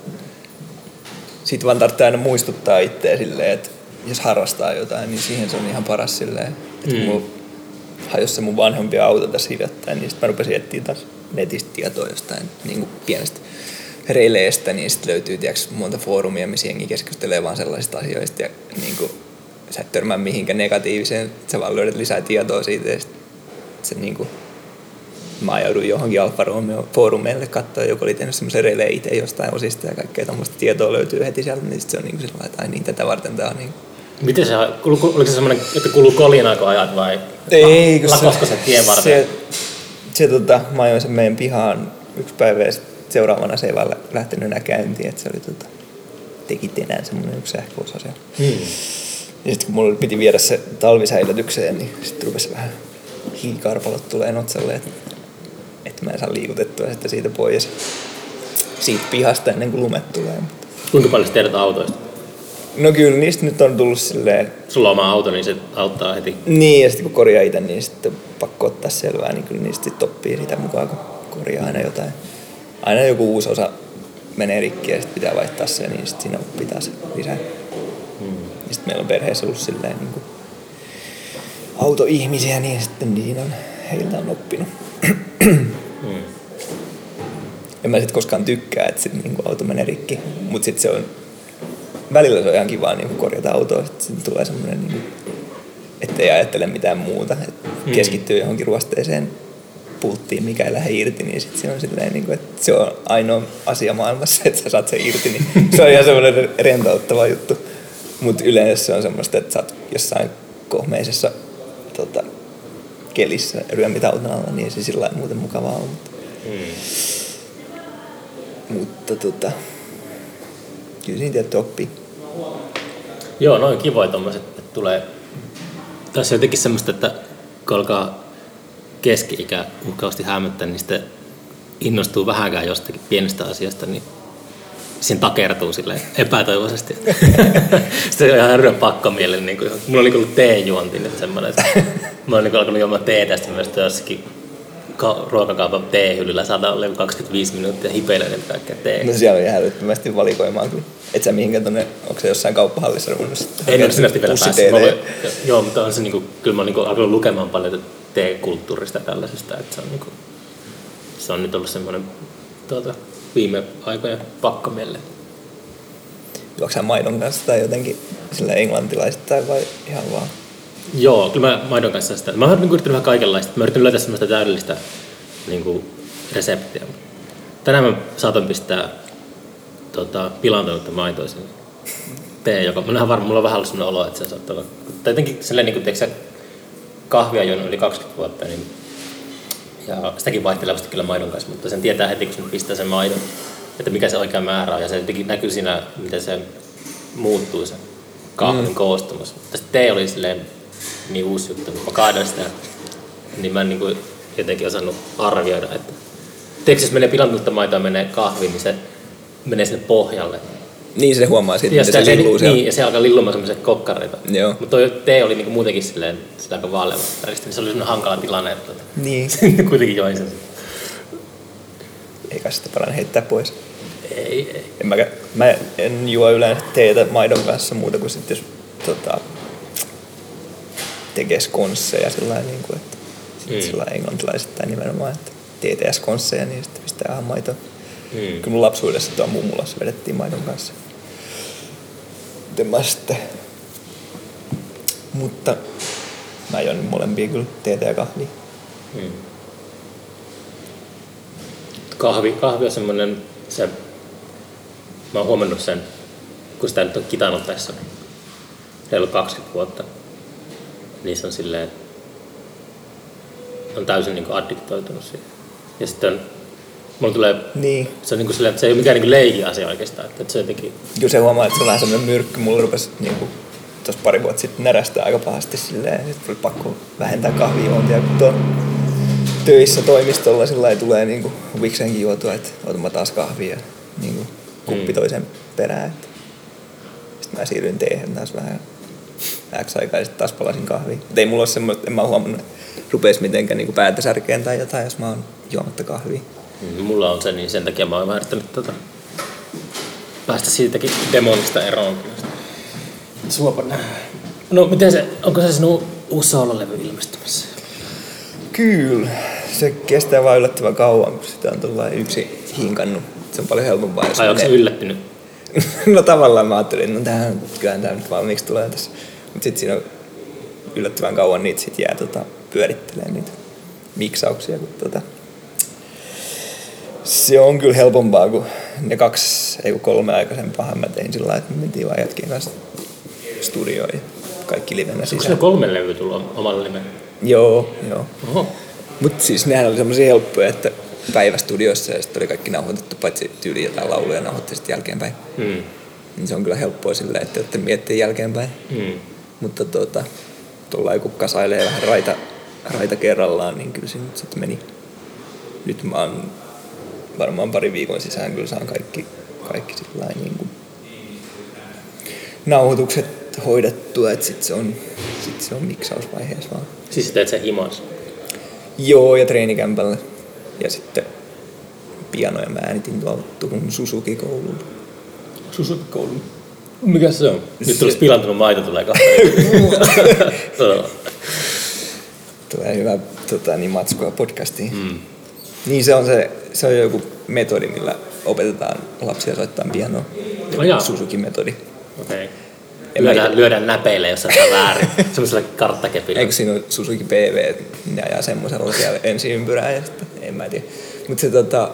siitä vaan tarvitsee aina muistuttaa itseä silleen, että jos harrastaa jotain, niin siihen se on ihan paras silleen. Että Mm. mulla hajosi se mun vanhempi auto tässä hiljattain, niin sitten mä rupesin etsiä taas netistä tietoa jostain niin kuin pienestä reileestä, niin sitten löytyy tiiäks, monta foorumia, missä jengi keskustelee vaan sellaisista asioista ja niin kuin, sä et törmää mihinkään negatiiviseen, sä vaan löydät lisää tietoa siitä ja sit se niin kuin, mä ajauduin johonkin Alfa Romeo foorumeille katsoa, joku oli tehnyt semmoisen releen itse jostain osista ja kaikkea tämmöistä tietoa löytyy heti sieltä, niin sit se on niin kuin sellainen, että ai niin, tätä varten tää on niin Miten se, oliko se semmoinen, että kuuluu kolinaa kun ajat vai Ei, kun lakosko se tien varten? Se, se tota, mä ajoin sen meidän pihaan yksi päivä ja seuraavana se ei vaan lä- lähtenyt enää käyntiin, että se oli tota, teki enää semmoinen yksi sähköosa siellä. Hmm. Ja sitten kun mulla piti viedä se talvisäilytykseen, niin sitten rupesi vähän hiikarpalot tulee notsalle, että, että mä en saa liikutettua sitä siitä pois siitä pihasta ennen kuin lumet tulee. Kuinka paljon sä tiedät autoista? No kyllä niistä nyt on tullut silleen, Sulla on oma auto, niin se auttaa heti. niin ja sitten kun korjaa itse, niin sitten pakko ottaa selvää, niin kyllä niistä sitten oppii sitä mukaan, kun korjaa aina jotain. Aina joku uusi osa menee rikki ja sitten pitää vaihtaa se, niin sitten siinä oppii taas lisää. Hmm. Ja sitten meillä on perheessä ollut silleen niin kuin autoihmisiä, niin sitten niin on, heiltä on oppinut. Hmm. En mä sitten koskaan tykkää, että sit niinku auto menee rikki, mutta sitten se on, välillä se on ihan kiva niinku korjata autoa, sitten tulee semmoinen, niinku, ettei ajattele mitään muuta, että Mm. keskittyy johonkin ruosteeseen pulttiin, mikä ei lähde irti, niin sitten se on silleen, niinku, että se on ainoa asia maailmassa, että sä saat sen irti, niin se on ihan semmoinen rentouttava juttu. Mutta yleensä se on semmoista, että sä oot jossain kohmeisessa tota, kelissä ryömit auton alla, niin ei se sillä lailla muuten mukavaa on. Mutta Hmm. mutta tota, kyllä siinä tietty oppii. Joo, noin kivoja tommoset, että tulee... Tässä on jotenkin semmoista, että kun alkaa keski-ikä uhkaavasti hämöttää, niin sitten innostuu vähänkään jostakin pienestä asiasta, niin siinä takertuu silleen epätoivoisesti. sitten on ihan hirveän pakkomielle. Niin kuin, mulla on niin ollut teejuonti nyt semmoinen, että mä oon niin alkanut juomaan teetä, sitten myös jossakin ka- ruokakaupan teehyllyllä saattaa olla joku 25 minuuttia hipeilen että kaikkea tee. No siellä on ihan älyttömästi valikoimaa kyllä. Et sä mihinkään tonne, onko se jossain kauppahallissa ruvennut sitten? Ei ne ole sinne asti vielä päässyt. Teetä olen- Joo, mutta on se niinku, kyllä mä oon niinku alkanut lukemaan paljon teekulttuurista tällaisesta, että se on, niinku, se on nyt ollut semmoinen tuota, viime aikojen pakkomielle. Juoksä maidon kanssa tai jotenkin sillä englantilaisittain vai ihan vaan? Joo, kyllä mä maidon kanssa sitä. Mä oon niinku yrittänyt vähän kaikenlaista. Mä yrittänyt löytää semmoista täydellistä niinku, reseptiä. Tänään mä saatan pistää tota, pilantunutta maitoa sinne tee, joka mä oon ihan varma, mulla on vähän ollut sellainen olo, että se saattaa olla. Tai jotenkin silleen, niin kuin, tiedätkö, sä, kahvia juonut yli 20 vuotta, niin ja sitäkin vaihtelevasti kyllä maidon kanssa, mutta sen tietää heti, kun sen pistää sen maidon, että mikä se oikea määrä on, ja se jotenkin näkyy siinä, miten se muuttuu se kahvin mm. koostumus. Mutta sitten tee oli silleen niin uusi juttu, kun mä kaadan sitä, niin mä en niin kuin jotenkin osannut arvioida, että Tiedätkö, jos menee pilantunutta maitoa menee kahviin, niin se menee sinne pohjalle. Niin se huomaa siitä, Ja, miten se lilluu siellä. niin, ja se alkaa lillumaan semmoisia kokkareita. Joo. Mutta toi tee oli niinku muutenkin silleen, sitä aika vaaleava väristä, niin se oli semmoinen hankala tilanne, että Niin. kuitenkin join sen. Eikä sitä parane heittää pois. Ei, ei. En mä, mä en juo yleensä teetä maidon kanssa muuta kuin sitten jos tota, tekee skonsseja sillä niin kuin, että Mm. sillä lailla englantilaisittain nimenomaan, että TTS-konsseja, niin sitten pistää ihan maitoa. Mm. Kyllä mun lapsuudessa tuo mummulassa vedettiin maidon kanssa. Sitten... Mutta mä join molempia kyllä, teetä ja kahvia. Mm. Kahvi, kahvi on semmoinen, se, mä oon huomannut sen, kun sitä nyt on kitanottaessa reilu 20 vuotta, niin se on silleen, on täysin niin addiktoitunut siihen. Ja sitten mulla tulee, Niin. se on niin kuin että se ei ole mikään niin leikin asia oikeastaan, että se jotenkin, Kyllä se huomaa, että se on vähän semmoinen myrkky. Mulla rupesi niin kuin, tuossa pari vuotta sitten närästää aika pahasti silleen. Sitten oli pakko vähentää kahvijuontia, kun tuo töissä toimistolla sillä tulee niin kuin viksenkin juotua, että otan mä taas kahvia ja niin kuin, kuppi Mm. toisen perään. Että. Sitten mä siirryin teehen taas vähän X aikaa ja sitten taas palasin kahviin. Mutta ei mulla ole semmoista, että en mä huomannut, että rupesi mitenkään niin päätä särkeen tai jotain, jos mä oon juomatta kahvia. Mm, mulla on se, niin sen takia mä oon vähän yrittänyt tota, päästä siitäkin demonista eroon. Suopa nähdä. No miten se, onko se sinun uusi soololevy ilmestymässä? Kyllä. Se kestää vaan yllättävän kauan, kun sitä on tuolla yksi hinkannut. Se on paljon helpompaa, jos Vai onko se yllättynyt? no tavallaan mä ajattelin, että no tämähän, kyllähän tämä nyt valmiiksi tulee tässä. Mutta sitten siinä on yllättävän kauan niitä sit jää tota, pyörittelemään niitä miksauksia. Kun, tota, se on kyllä helpompaa kuin ne kaksi, ei kun kolme aikaisempaa mä tein sillä lailla, että me mentiin vaan jätkien kanssa studioon ja kaikki livenä Onko sisään. siellä kolme levyä tullut omalla nimellä? Joo, joo. Oho. Mutta siis nehän oli semmoisia helppoja, että päivästudiossa ja sitten oli kaikki nauhoitettu, paitsi tyyli jotain lauluja nauhoitti sitten jälkeenpäin. Mm. Niin se on kyllä helppoa sillä, että ette miettiä jälkeenpäin. Mm. Mutta tuota, tuolla kun kasailee vähän raita, raita kerrallaan, niin kyllä se nyt sitten meni. Nyt mä oon varmaan pari viikon sisään kyllä saan kaikki, kaikki sillä niin kuin nauhoitukset hoidettua, että sitten se on, sit se on miksausvaiheessa vaan. Siis teet sen himas. Joo, ja treenikämpällä. Ja sitten pianoja mä äänitin tuolla Turun Susuki-koululla. Susuki-koulu. Mikä se on? Nyt tulisi pilantunut maito tulee kahteen. Tulee hyvä tota, niin matskua podcastiin. mm. Niin se on, se, se on joku metodi, millä opetetaan lapsia soittaa pianoa. Oh. Suzuki-metodi. Okei. En mä Lyödään, ite- lyödään näpeille, jos on väärin. Semmoisella karttakepillä. Eikö siinä ole Suzuki PV, ne ajaa semmoisella siellä ensi ympyrää ja sitten, en mä tiedä. Mutta se tota,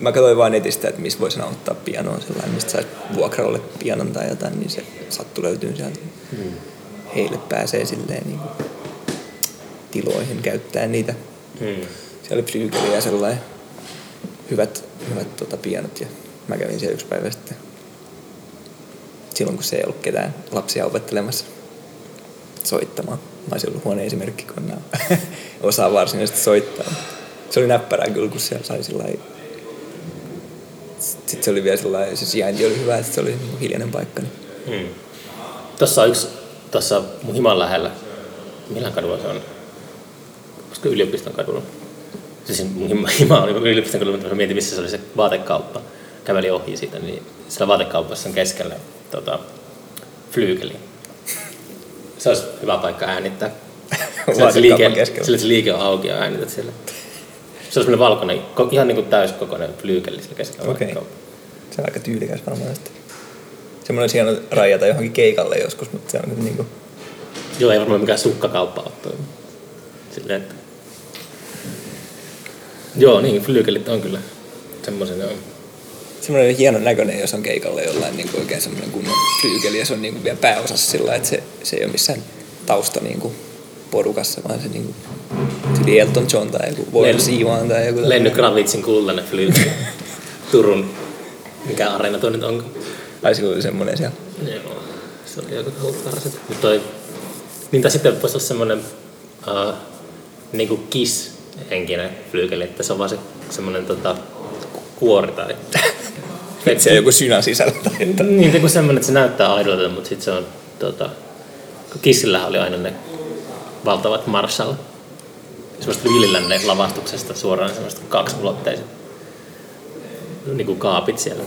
mä katsoin vaan netistä, että missä voisi nauhoittaa pianoa sellainen, mistä saisi vuokralle pianon tai jotain, niin se sattu löytyy sieltä. Mm. Heille pääsee silleen niin kuin tiloihin käyttää niitä. Mm. Siellä oli psyykeli ja sellainen hyvät, hyvät tota, pianot ja mä kävin siellä yksi päivä sitten silloin, kun se ei ollut ketään lapsia opettelemassa soittamaan. Mä olisin ollut huono esimerkki, kun mä osaa varsinaisesti soittaa. Se oli näppärää kyllä, kun siellä sai sillä Sitten se oli vielä sellainen, se sijainti oli hyvä, että se oli hiljainen paikka. Niin. Mm. Tuossa on yksi, tuossa mun himan lähellä, millä kadulla se on? Olisiko yliopiston kadulla? Siis mun hima, oli yliopiston mä mietin, missä se oli se vaatekauppa. Kävelin ohi siitä, niin siellä vaatekaupassa on keskellä tota, flyykeli. Se olisi hyvä paikka äänittää. Sillä se, liike, sillä se liike on auki ja äänität siellä. Se on semmoinen valkoinen, ko- ihan niin kuin täyskokoinen flyykeli siellä keskellä Okei. vaatekauppaa. Se on aika tyylikäs varmaan. Semmoinen olisi hieno rajata johonkin keikalle joskus, mutta se on nyt niinku... Joo, ei varmaan mikään sukkakauppa ole. Silleen, että... Joo, niin, flyykelit on kyllä semmoisen, on. Semmoinen hieno näköinen, jos on keikalle jollain niin oikein semmoinen kunnon flyykeli ja se on niin kuin vielä pääosassa sillä että se, se ei ole missään tausta niin kuin porukassa, vaan se niin kuin, Elton John tai joku Lenny- Zevon tai joku Lenny Kravitsin kultainen flyykeli. Turun, mikä areena tuo nyt onko? Ai sillä oli semmoinen siellä. Joo, se oli aika houkkaraiset. Mutta toi, niin tai sitten voisi olla semmoinen uh, niin kuin kiss-henkinen flyykeli, että se on vaan se semmoinen tota, kuori tai... Se on joku synä sisällä tai jotain. Niin, kun semmoinen, että se näyttää aidolta, mutta sitten se on, tota, kun Kissillähän oli aina ne valtavat Marshall, semmoista viililänne lavastuksesta suoraan semmoista kaksiulotteiset niin kuin kaapit siellä.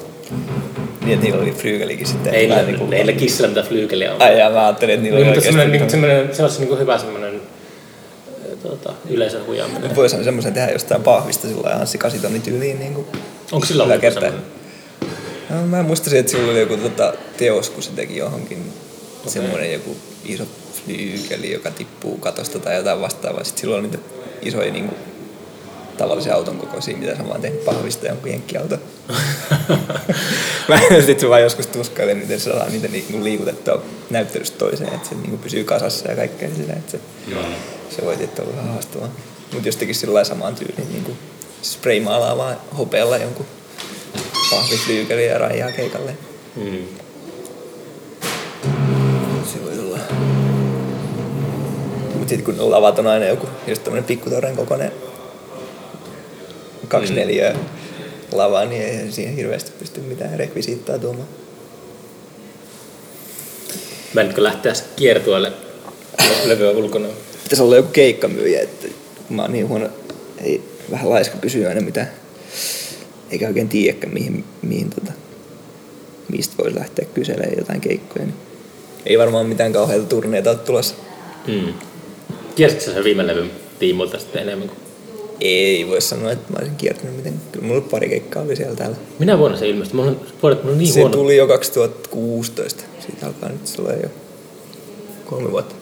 Niin, että niillä oli flyygelikin sitten. Ei, vähän niin niinku- ei niillä kissillä mitään flyykeliä ole. Ai jaa, mä ajattelin, että niillä oli mutta oikeasti... semmoinen, niin, semmoinen, se olisi niin kuin hyvä semmoinen tuota, yleisön huijaaminen. Voisihan semmoisen tehdä jostain pahvista sillä lailla Anssi Kasitonin tyyliin. Niin kuin Onko sillä ollut semmoinen? No, mä muistasin, että sillä oli joku tota, teos, kun se teki johonkin okay. semmoinen joku iso flyykeli, joka tippuu katosta tai jotain vastaavaa. Sitten sillä oli niitä isoja niin kuin, tavallisia auton kokoisia, mitä sä vaan tehnyt pahvista jonkun jenkkiauto. mä sitten vaan joskus tuskailen, miten se saa niitä niin kuin liikutettua näyttelystä toiseen, että se niin kuin pysyy kasassa ja kaikkea sillä, että se, se voi tietysti olla haastavaa. Mutta jos tekisi sillä lailla samaan tyyliin, niin kuin spraymaalaa vaan hopealla jonkun pahviflyykeli ja rajaa keikalle. Mm. Se voi olla. Mut sit kun lavat on aina joku, just tämmönen pikkutorren kokoinen kaksi mm. neliöä lava, niin ei siihen hirveästi pysty mitään rekvisiittaa tuomaan. Mä en lähteä kiertueelle levyä ulkona. Pitäisi olla joku keikkamyyjä, että mä oon niin huono, ei vähän laiska kysyä aina mitään, eikä oikein tiedäkään mihin, mihin tota, mistä voisi lähteä kyselemään jotain keikkoja. Niin ei varmaan mitään kauheita turneita ole tulossa. Mm. Kiersitkö sä viime levyn tiimoilta sitten enemmän kuin... Ei voi sanoa, että mä olisin kiertänyt miten. Kyllä mulla pari keikkaa oli siellä täällä. Minä vuonna se ilmestyi? Mulla on, vuodet, mulla on niin se huono. tuli jo 2016. Siitä alkaa nyt sulla jo kolme vuotta.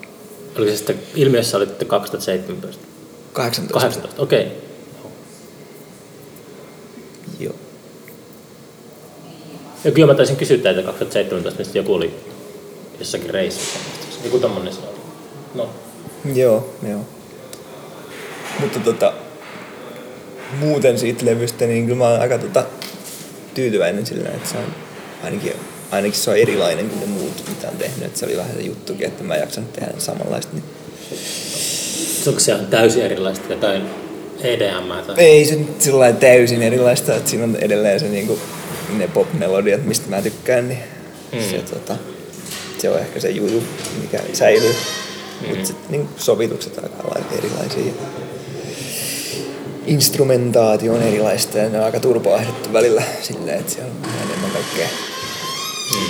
Oliko se sitten ilmiössä oli 2017? 18. 18, okei. Okay. Joo. Ja kyllä mä taisin kysyä teitä 2017, mistä joku oli jossakin reissussa. Joku tommonen se oli. No, Joo, joo. Mutta tota, muuten siitä levystä, niin kyllä mä oon aika tota, tyytyväinen sillä, että se on ainakin, ainakin se on erilainen kuin ne muut, mitä on tehnyt. Että se oli vähän se juttukin, että mä en jaksanut tehdä samanlaista. Niin. onko se täysin erilaista jotain EDM tai... Ei se nyt sillä täysin erilaista, että siinä on edelleen se niinku, ne pop-melodiat, mistä mä tykkään, niin Mm. se, tota, se on ehkä se juju, mikä säilyy. Mm. Mutta sitten niin sovitukset alkaa olla erilaisia. Instrumentaatio on erilaista ja ne on aika turboahdettu välillä silleen, että siellä on enemmän kaikkea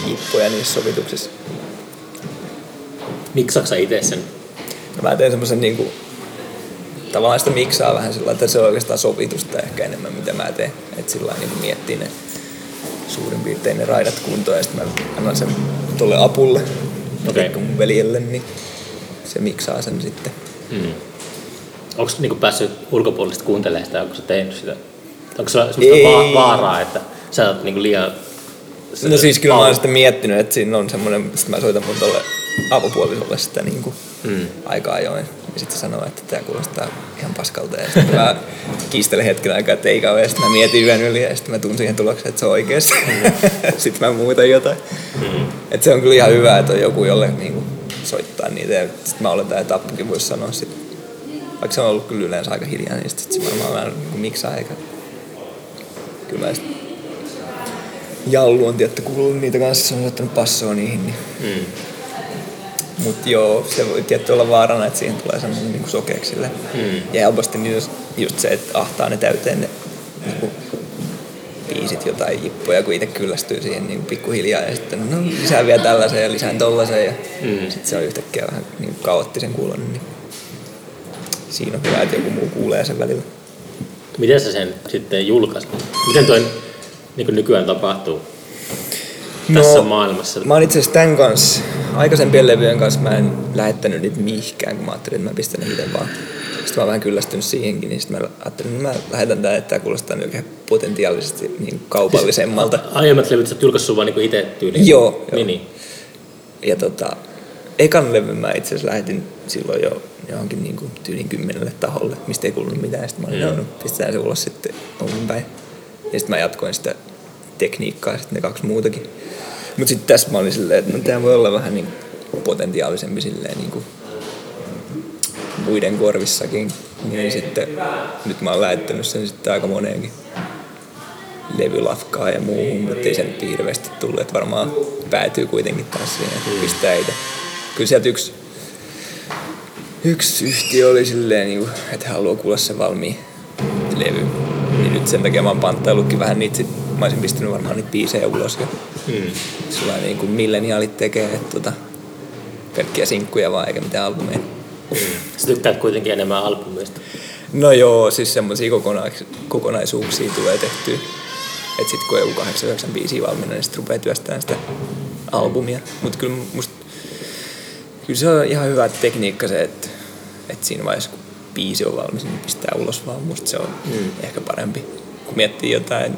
jippoja niissä sovituksissa. Miksaksa sä itse sen? No mä teen semmoisen niinku, tavallaan sitä miksaa vähän sillä että se on oikeastaan sovitusta ehkä enemmän mitä mä teen. Että sillä niinku miettii ne suurin piirtein ne raidat kuntoon ja sitten mä annan sen tuolle apulle, Okei. okay. mun veljelle, niin se miksaa sen sitten. Mm. Onko niinku päässyt ulkopuolista kuuntelemaan sitä, onko sä tehnyt sitä? Onko sulla Ei. semmoista va- vaaraa, että sä oot niinku liian... No siis kyllä mä oon sitten miettinyt, että siinä on semmoinen, sitten mä soitan mun tolle avopuolisolle sitä niin kuin Mm. aika ajoin. Ja sitten se sanoo, että tämä kuulostaa ihan paskalta. Ja sitten mä kiistelen hetken aikaa, että ei kauhean. Sitten mä mietin yön yli ja sitten mä tuun siihen tulokseen, että se on oikeassa. sitten mä muutan jotain. Mm. Et se on kyllä ihan hyvä, että on joku, jolle niin kuin, soittaa niitä. Ja sitten mä oletan, että Appukin voisi sanoa sit. Vaikka se on ollut kyllä yleensä aika hiljaa, niin sitten se varmaan vähän niin kuin miksaa eikä... Kyllä mä sit Jallu on tietty kuullut niitä kanssa, se on soittanut passoa niihin. Niin. Mm. Mutta joo, se voi tietty olla vaarana, että siihen tulee semmoinen niinku sokeeksi sille. Mm. Ja helposti niin just, just se, että ahtaa ne täyteen ne niinku, biisit jotain jippoja, kun itse kyllästyy siihen niin pikkuhiljaa ja sitten no lisää vielä tällaisen ja lisään tollasen ja Mm. sitten se on yhtäkkiä vähän niin kaoottisen kuulonen. Niin siinä on hyvä, että joku muu kuulee sen välillä. Miten sä sen sitten julkaisit? Miten toi niin nykyään tapahtuu tässä maailmassa? Mä oon itse asiassa tämän kanssa, aikaisempien levyjen kanssa mä en lähettänyt niitä mihinkään, kun mä ajattelin, että mä pistän ne itse vaan. Sitten mä oon vähän kyllästynyt siihenkin, niin sitten mä ajattelin, että mä lähetän tää, että tää kuulostaa nyt potentiaalisesti niin kaupallisemmalta. Aiemmat levyt sä oot julkaissut vaan niin itse tyyliin? Joo, joo. Niin, niin. Ja tota, ekan levyn mä itse asiassa lähetin silloin jo johonkin niin kuin tyylin kymmenelle taholle, mistä ei kuulunut mitään. Sitten mä olin, Mm. mm. no, pistetään se ulos sitten omin päin. Ja sitten mä jatkoin sitä tekniikkaa sitten ne kaksi muutakin. Mutta sitten tässä mä olin silleen, että no, tämä voi olla vähän niin potentiaalisempi silleen niin kuin muiden korvissakin. Niin sitten nyt mä oon lähettänyt sen sitten aika moneenkin levylafkaa ja muuhun, mutta ei se nyt hirveästi tullut, että varmaan päätyy kuitenkin taas siihen, että pistää itse. Kyllä sieltä yksi, yksi yhtiö oli silleen, niin kuin, että haluaa kuulla sen valmiin levy. Niin nyt sen takia mä oon panttaillutkin vähän niitä sit mä olisin pistänyt varmaan niitä biisejä ulos ja Mm. sillä niin kuin milleniaalit tekee, että tota, pelkkiä sinkkuja vaan eikä mitään albumeja. Sä tykkäät kuitenkin enemmän albumista. No joo, siis semmoisia kokonais- kokonaisuuksia tulee tehtyä. Että sit kun on joku 8-9 biisiä valmiina, niin sit rupeaa työstämään sitä albumia. Mutta kyllä musta, kyllä se on ihan hyvä tekniikka se, että, että siinä vaiheessa kun biisi on valmis, niin pistää ulos vaan. Musta se on mm. ehkä parempi. Kun miettii jotain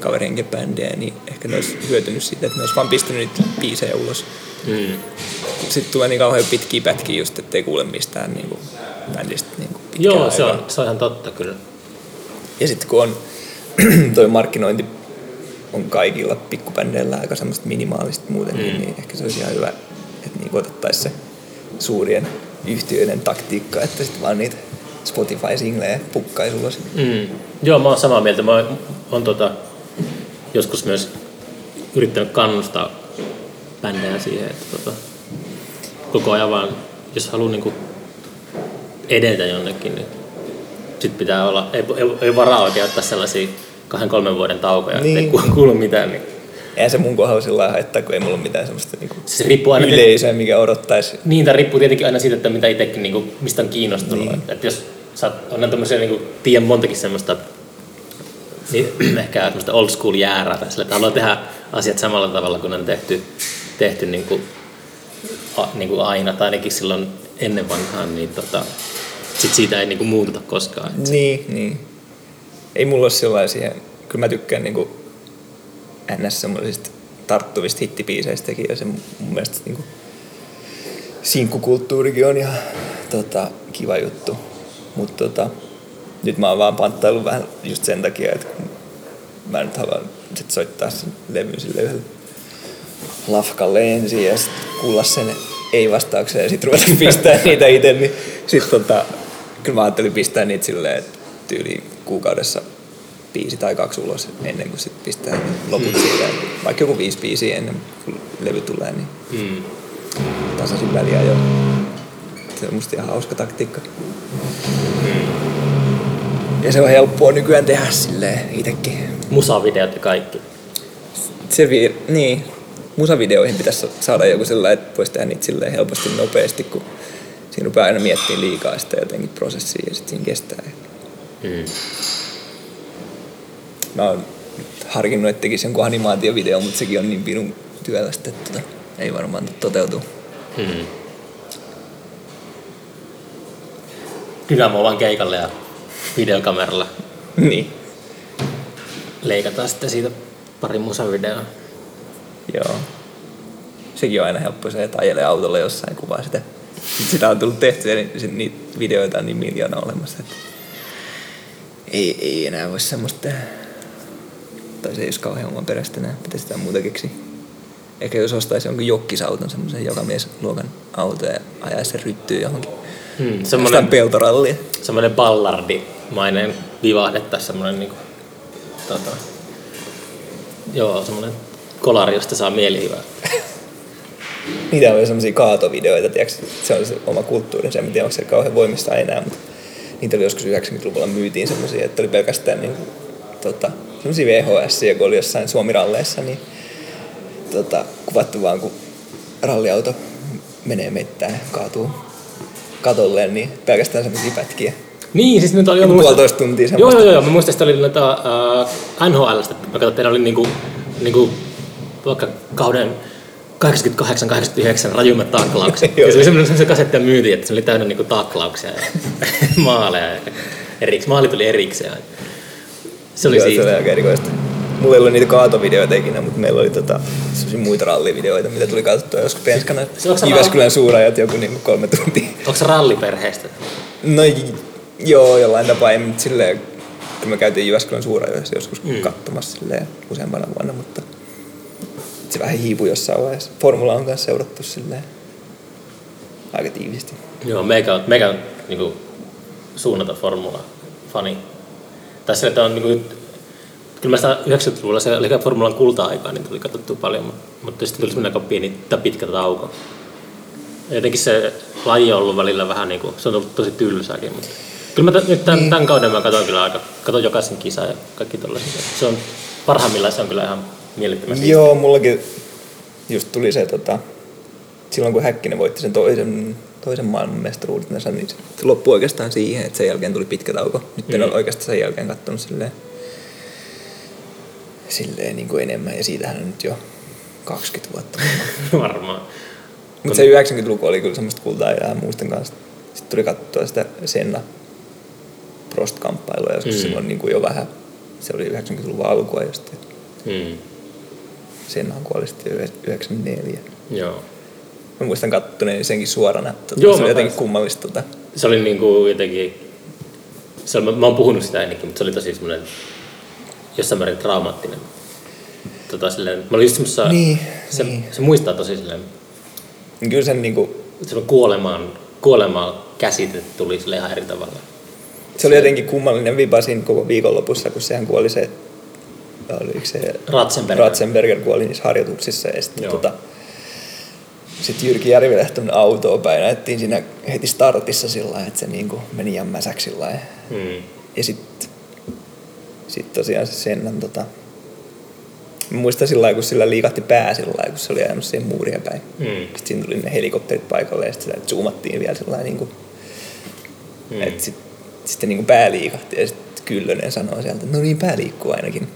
kaverien bändejä, niin ehkä ne olisi hyötynyt siitä, että ne olisi vaan pistänyt niitä biisejä ulos. Mm. Sitten tulee niin kauhean pitkiä pätkiä just, ettei kuule mistään niin kuin, bändistä niin kuin pitkään Joo, se aikaan. on, se on ihan totta kyllä. Ja sitten kun on toi markkinointi on kaikilla pikkubändeillä aika semmoista minimaalista muutenkin, mm. niin ehkä se olisi ihan hyvä, että niinku otettaisiin se suurien yhtiöiden taktiikka, että sitten vaan niitä Spotify-singlejä pukkaisi ulos. Mm. Joo, mä oon samaa mieltä. Mä oon, tota, joskus myös yrittänyt kannustaa bändejä siihen, että tota, koko ajan vaan, jos haluaa niinku edetä jonnekin, niin sit pitää olla, ei, ei, ei varaa oikein ottaa sellaisia kahden kolmen vuoden taukoja, niin. Ettei ku- kuulu mitään. Niin. Eihän se mun kohdalla sillä lailla haittaa, kun ei mulla ole mitään semmoista niinku Se riippuu aina yleisöä, mikä odottaisi. Niin, tämä riippuu tietenkin aina siitä, että mitä itsekin, niin kuin, mistä on kiinnostunut. Niin. Että jos sä on tämmöisiä, niin kuin, tiedän montakin semmoista, niin ehkä semmoista old school jäärää tässä, että haluaa tehdä asiat samalla tavalla kuin on tehty, tehty niin kuin, a, niin kuin aina, tai ainakin silloin ennen vanhaan, niin tota, sit siitä ei niin kuin, muututa koskaan. Niin, niin. Ei mulla ole sellaisia, kyllä mä tykkään niinku ns. semmoisista tarttuvista hittibiiseistäkin ja se mun mielestä niinku sinkkukulttuurikin on ihan tota, kiva juttu. Mutta tota, nyt mä oon vaan panttailu vähän just sen takia, että mä nyt haluan sit soittaa sen levyn sille yhdelle lafkalle ensin ja sitten kuulla sen ei-vastauksen ja sitten ruveta pistää niitä itse, niin sitten tota, kyllä mä ajattelin pistää niitä silleen, että tyyli kuukaudessa biisi tai kaksi ulos ennen kuin sitten pistää loput mm. siitä. Vaikka joku viisi biisiä ennen kuin levy tulee, niin Mm. tasaisin väliä jo. Se on musta ihan hauska taktiikka. Ja se on helppoa nykyään tehdä silleen itekin. Musavideot ja kaikki. Se vi- niin, musavideoihin pitäisi saada joku sellainen, että voisi tehdä niitä silleen helposti nopeasti, kun siinä rupeaa aina miettimään liikaa sitä jotenkin prosessia ja sitten siinä kestää. Mm. Mä oon harkinnut, että tekisi jonkun animaatiovideo, mutta sekin on niin vinun työlästä, että tota, ei varmaan toteutu. Mm. Kyllä mä vaan keikalle ja videokameralla niin, leikataan sitten siitä pari musavideoa. joo. Sekin on aina helppo se, että ajelee autolla jossain kuvaa sitä. Sit sitä on tullut tehtyä, niin niitä videoita on niin miljoona olemassa, että ei, ei enää voi semmoista tehdä. Tai se ei olisi kauhean oman perästä enää, pitäisi sitä muuta keksiä. Ehkä jos ostaisi jonkun jokkisauton, semmoisen jokamiesluokan auto ja ajaisi sen ryttyyn johonkin. Hmm, Semmoinen peltorallia. semmoinen ballardimainen vivahde tai semmoinen niinku, tota, joo, semmoinen kolari, josta saa mielihyvää. Niitä on semmoisia kaatovideoita, tiiäks, se on se oma kulttuuri, se en tiedä, onko se kauhean voimista enää, mutta niitä oli joskus 90-luvulla myytiin semmoisia, että oli pelkästään niin, tota, semmoisia VHS, kun oli jossain Suomiralleissa, niin tota, kuvattu vaan, kun ralliauto menee mettään, kaatuu katolleen, niin pelkästään semmoisia pätkiä. Niin, siis nyt oli jo muista- puolitoista tuntia Joo, semmoista. joo, joo. Mä muistan, että oli noita uh, NHLstä. Mä katsoin, että ne oli niinku, niinku vaikka kauden 88-89 rajummat taklaukset. Joo. ja se oli semmoinen, semmoinen kasetti ja myytiin, että se oli täynnä niinku taklauksia ja maaleja. Ja eriks, maali tuli erikseen. Se oli Joo, se oli aika erikoista. Mulla ei ollut niitä kaatovideoita ikinä, mutta meillä oli tota, muita rallivideoita, mitä tuli katsottua joskus penskana. Jyväskylän suurajat joku niinku kolme tuntia. Onko se ralliperheestä? No joo, jollain tapaa. Nyt silleen, kyllä me käytiin Jyväskylän suurajoissa joskus mm. katsomassa silleen useampana vuonna, mutta se vähän hiipui jossain vaiheessa. Formula on kanssa seurattu silleen aika tiivisti. Joo, meikä on, meikä on niinku, suunnata formula-fani. Tässä että on niinku, kyllä mä sitä 90-luvulla se oli formulan kulta-aikaa, niin tuli katsottu paljon, mutta, mutta sitten tuli semmoinen aika pieni tai pitkä tauko. Jotenkin se laji on ollut välillä vähän niinku, se on ollut tosi tylsääkin, mutta kyllä mä t- nyt tämän, tämän kauden mä katson kyllä aika, katson jokaisen kisan ja kaikki tollaset. Se on parhaimmillaan se on kyllä ihan mielettömän. Joo, mullakin just tuli se, tota, silloin kun Häkkinen voitti sen toisen, toisen maailmanmestaruutensa, niin se loppui oikeastaan siihen, että sen jälkeen tuli pitkä tauko. Nyt mm. en ole oikeastaan sen jälkeen katsonut silleen, silleen niin kuin enemmän, ja siitähän on nyt jo 20 vuotta. Varmaan. Mutta se 90-luku oli kyllä semmoista kultaa ja muistan kanssa. Sitten tuli katsottua sitä Senna Prost-kamppailua joskus Mm. silloin niin kuin jo vähän. Se oli 90-luvun alkua ja sitten Mm. Sennahan kuoli sitten jo 94. Joo. Mä muistan kattoneen senkin suorana. Tota, Joo, se oli jotenkin kans. kummallista. Tota. Se oli niinku jotenkin... Se oli, mä, mä oon puhunut sitä ennenkin, mutta se oli tosi semmoinen jossain määrin traumaattinen. Tota, silleen, mä olin just semmoisessa... Niin, se, niin. se, muistaa tosi silleen... Niin Kyllä sen niin kuin, Silloin kuolemaan, kuolemaan käsite tuli sille ihan eri tavalla. se oli jotenkin kummallinen vipa siinä koko viikonlopussa, kun sehän kuoli se, oliko se Ratzenberger. Ratzenberger kuoli niissä harjoituksissa ja sitten Joo. tota, sitten Jyrki Järvilehtonen autoon päin näettiin siinä heti startissa sillä että se niinku meni jämmäsäksi sillä. Mm. Ja sitten sit tosiaan se Sennan tota, muistan sillä lailla, kun sillä liikahti pää sillä lailla, kun se oli ajanut siihen muuria päin. Mm. Sitten siinä tuli ne helikopterit paikalle ja sitten zoomattiin vielä sillä lailla, niinku, Mm. että sit, sitten niinku pää liikahti ja sitten Kyllönen sanoi sieltä, no niin pää liikkuu ainakin.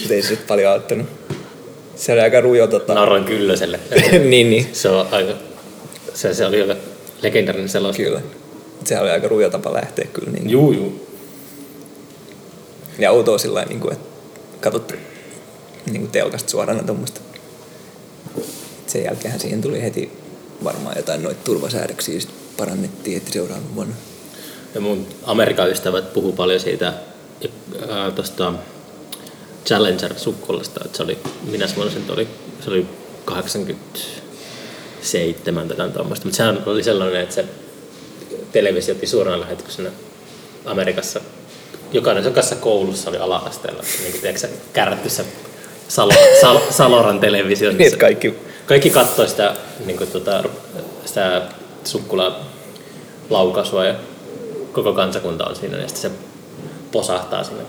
Mutta ei se paljon auttanut. Se oli aika rujo tota. Nauroin Kyllöselle. niin, niin. se, on aika, se, se oli aika legendarinen selos. Kyllä. Se oli aika rujo tapa lähteä kyllä. Niin. Juu, juu. Ja outoa sillä lailla, niin kuin, että katsot niin kuin telkasta suorana tuommoista. Sen jälkeen siihen tuli heti varmaan jotain noita turvasäädöksiä sit parannettiin heti seuraavan vuonna. Ja mun Amerikan ystävät puhuu paljon siitä tuosta Challenger-sukkulosta, että se oli, minä vuonna se oli, se oli 87 tai tuommoista, mutta sehän oli sellainen, että se televisiotti suoraan lähetyksenä Amerikassa. Jokainen jokaisessa koulussa oli ala-asteella, niin kuin tiedätkö, kärrätty se Salo, Sal, Saloran televisio. Niin, että kaikki Kaikki katsoi sitä, niin kuin, tota, sitä sukkula laukaisua ja koko kansakunta on siinä ja sitten se posahtaa sinne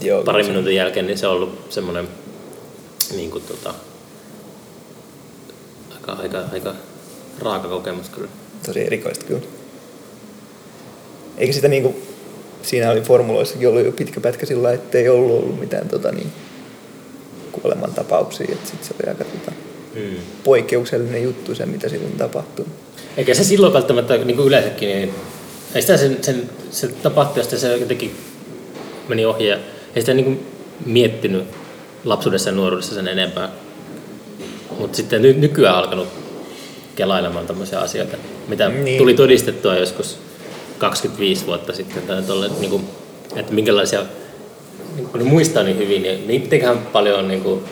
Joo, parin se- minuutin jälkeen, niin se on ollut semmoinen niin kuin, tota, aika, aika, aika raaka kokemus kyllä. tosi erikoista kyllä. Eikä sitä niinku, siinä oli formuloissakin ollut jo pitkä pätkä sillä ettei ollut ollut mitään tota, niin, kuolemantapauksia. Et sit se oli aika tota, Mm. poikkeuksellinen juttu se, mitä silloin tapahtui. Eikä se silloin välttämättä niin kuin yleensäkin, niin ei sitä sen, sen, se tapahtui ja sitten se jotenkin meni ohi ja ei sitä niin miettinyt lapsuudessa ja nuoruudessa sen enempää. Mutta sitten ny, nykyään alkanut kelailemaan tämmöisiä asioita, mitä niin. Tuli todistettua joskus 25 vuotta sitten, tai tolle, niin kuin, että minkälaisia, niin kun muistaa niin hyvin, niin mitenköhän paljon on, niin kuin,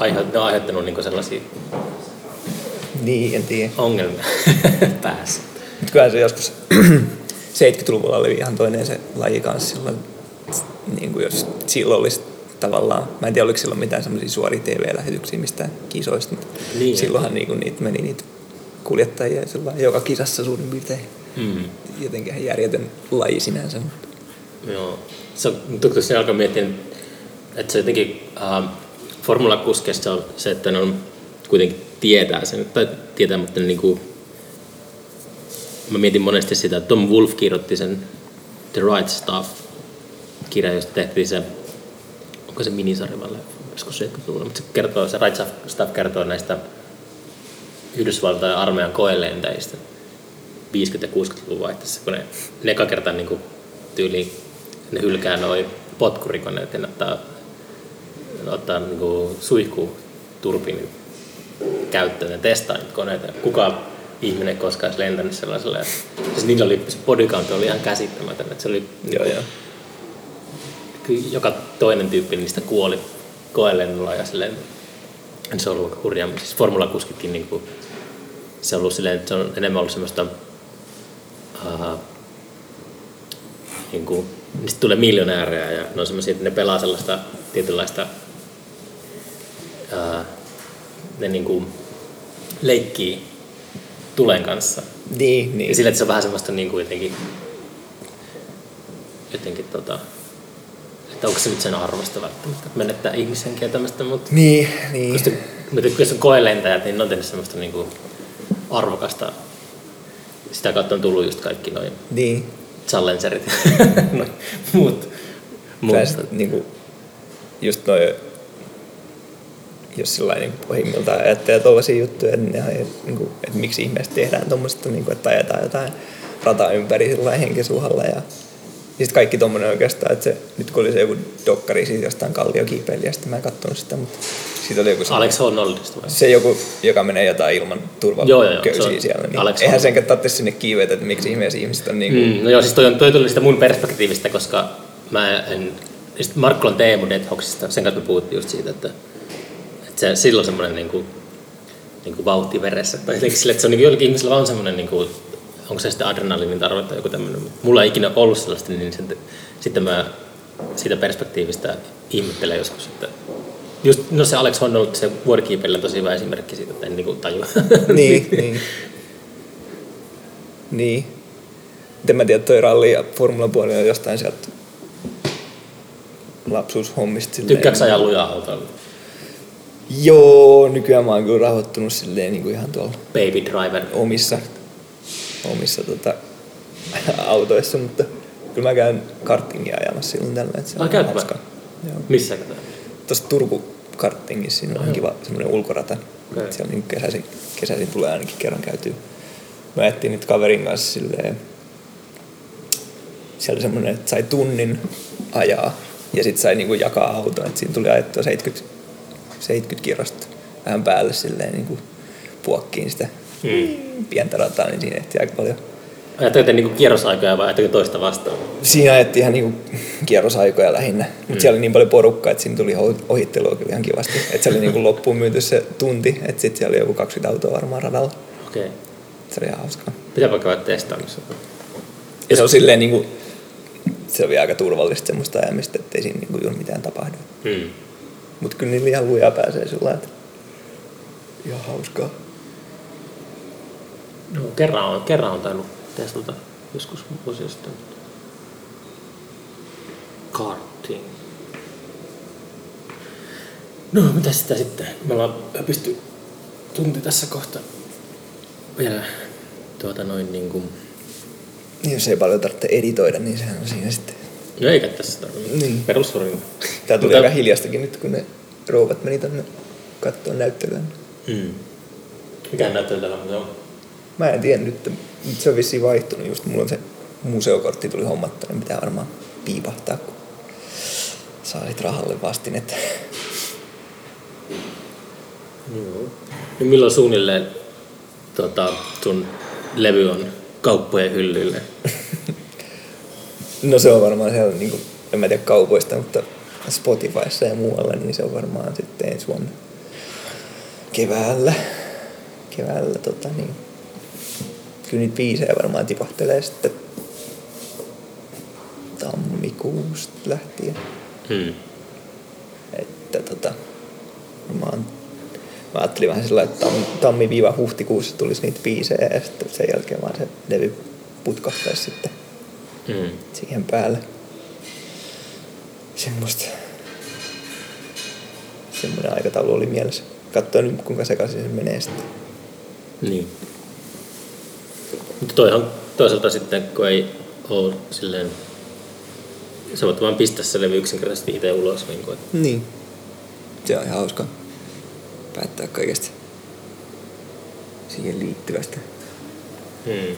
aihe, ne on aiheuttanut niin sellaisia Niin, en tiedä. ongelmia päässä. Mutta kyllä se joskus 70-luvulla oli ihan toinen se laji kanssa silloin, niin kuin jos silloin olisi tavallaan, mä en tiedä oliko silloin mitään semmoisia suoria TV-lähetyksiä mistään kisoista, mutta Niin. silloinhan niin kuin niitä meni niitä kuljettajia sillä joka kisassa suurin piirtein. Mm. Jotenkin ihan järjetön laji sinänsä. Joo. Se, mutta kun se alkaa miettiä, että se jotenkin äh, formulakuskeista on se, että ne on kuitenkin tietää sen, tai tietää, mutta niin kuin, mä mietin monesti sitä, että Tom Wolf kirjoitti sen The Right Stuff kirja, josta tehtiin se, onko se minisarja vai joskus 70-luvulla, mutta se, kertoo, se Right Stuff kertoo näistä Yhdysvaltain armeijan koelentäjistä 50- ja 60-luvun vaihteessa, kun ne, ne eka kertaa niin kuin, tyyliin ne hylkää noin potkurikoneet ja ne ottaa, ne ottaa niin kuin, suihkuturbiinin käyttöön ja testaa niitä koneita. Kuka ihminen koskaan edes lentänyt sellaisella. Siis niillä oli, se bodycount oli ihan käsittämätön. Että se oli, Joo, joo. Kyllä joka toinen tyyppi niistä kuoli koelennolla ja silleen, se on ollut aika hurjaa. Siis formulakuskitkin niin kuin, se on ollut silleen, se on enemmän ollut semmoista uh, niin kuin, niistä tulee miljonäärejä ja ne on semmoisia, että ne pelaa sellaista tietynlaista uh, ne niin kuin leikkii tulen kanssa. Niin, niin. Ja sillä, että se on vähän semmoista niin kuin jotenkin, jotenkin tota, että onko se nyt sen arvosta välttämättä, että menettää ihmishenkiä tämmöistä, mutta Niin, niin. Koska jos on koelentäjät, niin ne on tehnyt semmoista niinku arvokasta. Sitä kautta on tullut just kaikki noin Niin. challengerit no, muut. muut. Pääset niinku, just noin, jos sillä niin pohjimmiltaan ajattelee tuollaisia juttuja, niin nehän, ei, niin kuin, että miksi ihmeessä tehdään tuommoista, niin kuin, että ajetaan jotain rataa ympäri sillä henkisuhalla ja sitten kaikki tuommoinen oikeastaan, että se, nyt kun oli se joku dokkari siitä jostain kalliokiipeilijästä, mä en katsonut sitä, mutta siitä oli joku Alex Honnoldista vai? se joku, joka menee jotain ilman turvaköysiä siellä, niin Alex eihän senkään tarvitse sinne kiivetä, että miksi ihmeessä ihmiset on niin kuin, Mm, no joo, siis toi, on, toi tuli sitä mun perspektiivistä, koska mä en... Siis Markkulan Teemu Dead Hawksista, sen kanssa me puhuttiin just siitä, että, että se, silloin semmoinen niinku, niinku vauhti veressä. Tai jotenkin sille, että se on niinku jollakin ihmisellä vaan semmoinen, niinku, onko se sitten adrenaliinin tarve tai joku tämmöinen. Mulla ei ikinä ollut sellaista, niin sitten, sitten mä siitä perspektiivistä ihmettelen joskus, että Just, no se Alex Honnold, se vuorikiipeillä on tosi hyvä esimerkki siitä, että en niinku tajua. niin, niin. Niin. En mä tiedä, toi ralli ja formulapuoli on jostain sieltä lapsuushommista. silleen- Tykkääksä ajaa lujaa autoilla? Joo, nykyään mä oon kyllä rahoittunut silleen niin kuin ihan tuolla Baby driver. omissa, omissa tota, autoissa, mutta kyllä mä käyn kartingia ajamassa silloin tällä, että se Ai, on hauskaa. Joo. Missä katsotaan? Tuossa Turku kartingissa siinä on kiva semmoinen ulkorata. Okay. Siellä niin kesäisin, kesäisin tulee ainakin kerran käytyä. Mä ajattelin nyt kaverin kanssa silleen, siellä oli semmoinen, että sai tunnin ajaa ja sitten sai niinku jakaa auton, että siinä tuli ajettua 70, 70 kierrosta vähän päälle silleen niinku puokkiin sitä Hmm. pientä rataa, niin siinä ehti aika paljon. Ajatteko te niinku kierrosaikoja vai ajatteko toista vastaan? Siinä ajettiin ihan niinku kierrosaikoja lähinnä, mutta Mm. siellä oli niin paljon porukkaa, että siinä tuli ohi- ohittelua kyllä ihan kivasti. Että se oli niinku loppuun myyty se tunti, että sitten siellä oli joku 20 autoa varmaan radalla. Okei. Okay. Se oli ihan hauskaa. Pitääpä käydä testaamassa. Ja se on silleen niinku, se oli aika turvallista semmoista ajamista, ettei siinä niinku juuri mitään tapahdu. Hmm. Mutta kyllä niillä ihan lujaa pääsee sillä lailla, että ihan hauskaa. No, kerran on, kerran on tainnut testata joskus vuosia sitten. Karting. No, mitä sitä sitten? Me ollaan pysty tunti tässä kohta vielä tuota noin niin kuin... Niin jos ei paljon tarvitse editoida, niin sehän on siinä sitten. No eikä tässä tarvitse. Niin. Perussuorin. Tää tuli Mutta- aika hiljastakin nyt, kun ne rouvat meni tonne kattoon näyttelyä. Hmm. Mikä näyttää tällä on? Mä en tiedä nyt, nyt se on vissiin vaihtunut just. Mulla on se museokortti tuli hommattua, niin pitää varmaan piipahtaa, kun saa sit rahalle vastinetta. Joo. No milloin suunnilleen tota, sun levy on kauppojen hyllyille? No se on varmaan siellä, niin kuin, en mä tiedä kaupoista, mutta Spotifyssa ja muualla, niin se on varmaan sitten ensi vuonna keväällä. Keväällä tota niin. Kyllä niitä biisejä varmaan tipahtelee sitten tammikuusta lähtien. Hmm. Että tota, mä, oon, mä ajattelin vähän sillä että tam, tammi-huhtikuussa tulisi niitä biisejä ja sitten sen jälkeen vaan se levy putkahtaisi sitten Hmm. siihen päälle. Semmoista. Semmoinen aikataulu oli mielessä. Katsoin nyt kuinka sekaisin se menee sitten. Niin. Mutta toihan toisaalta sitten, kun ei ole silleen... Sä voit vaan pistää se levy yksinkertaisesti itse ulos. Niin kuin, että Niin. Se on ihan hauska päättää kaikesta siihen liittyvästä. Hmm.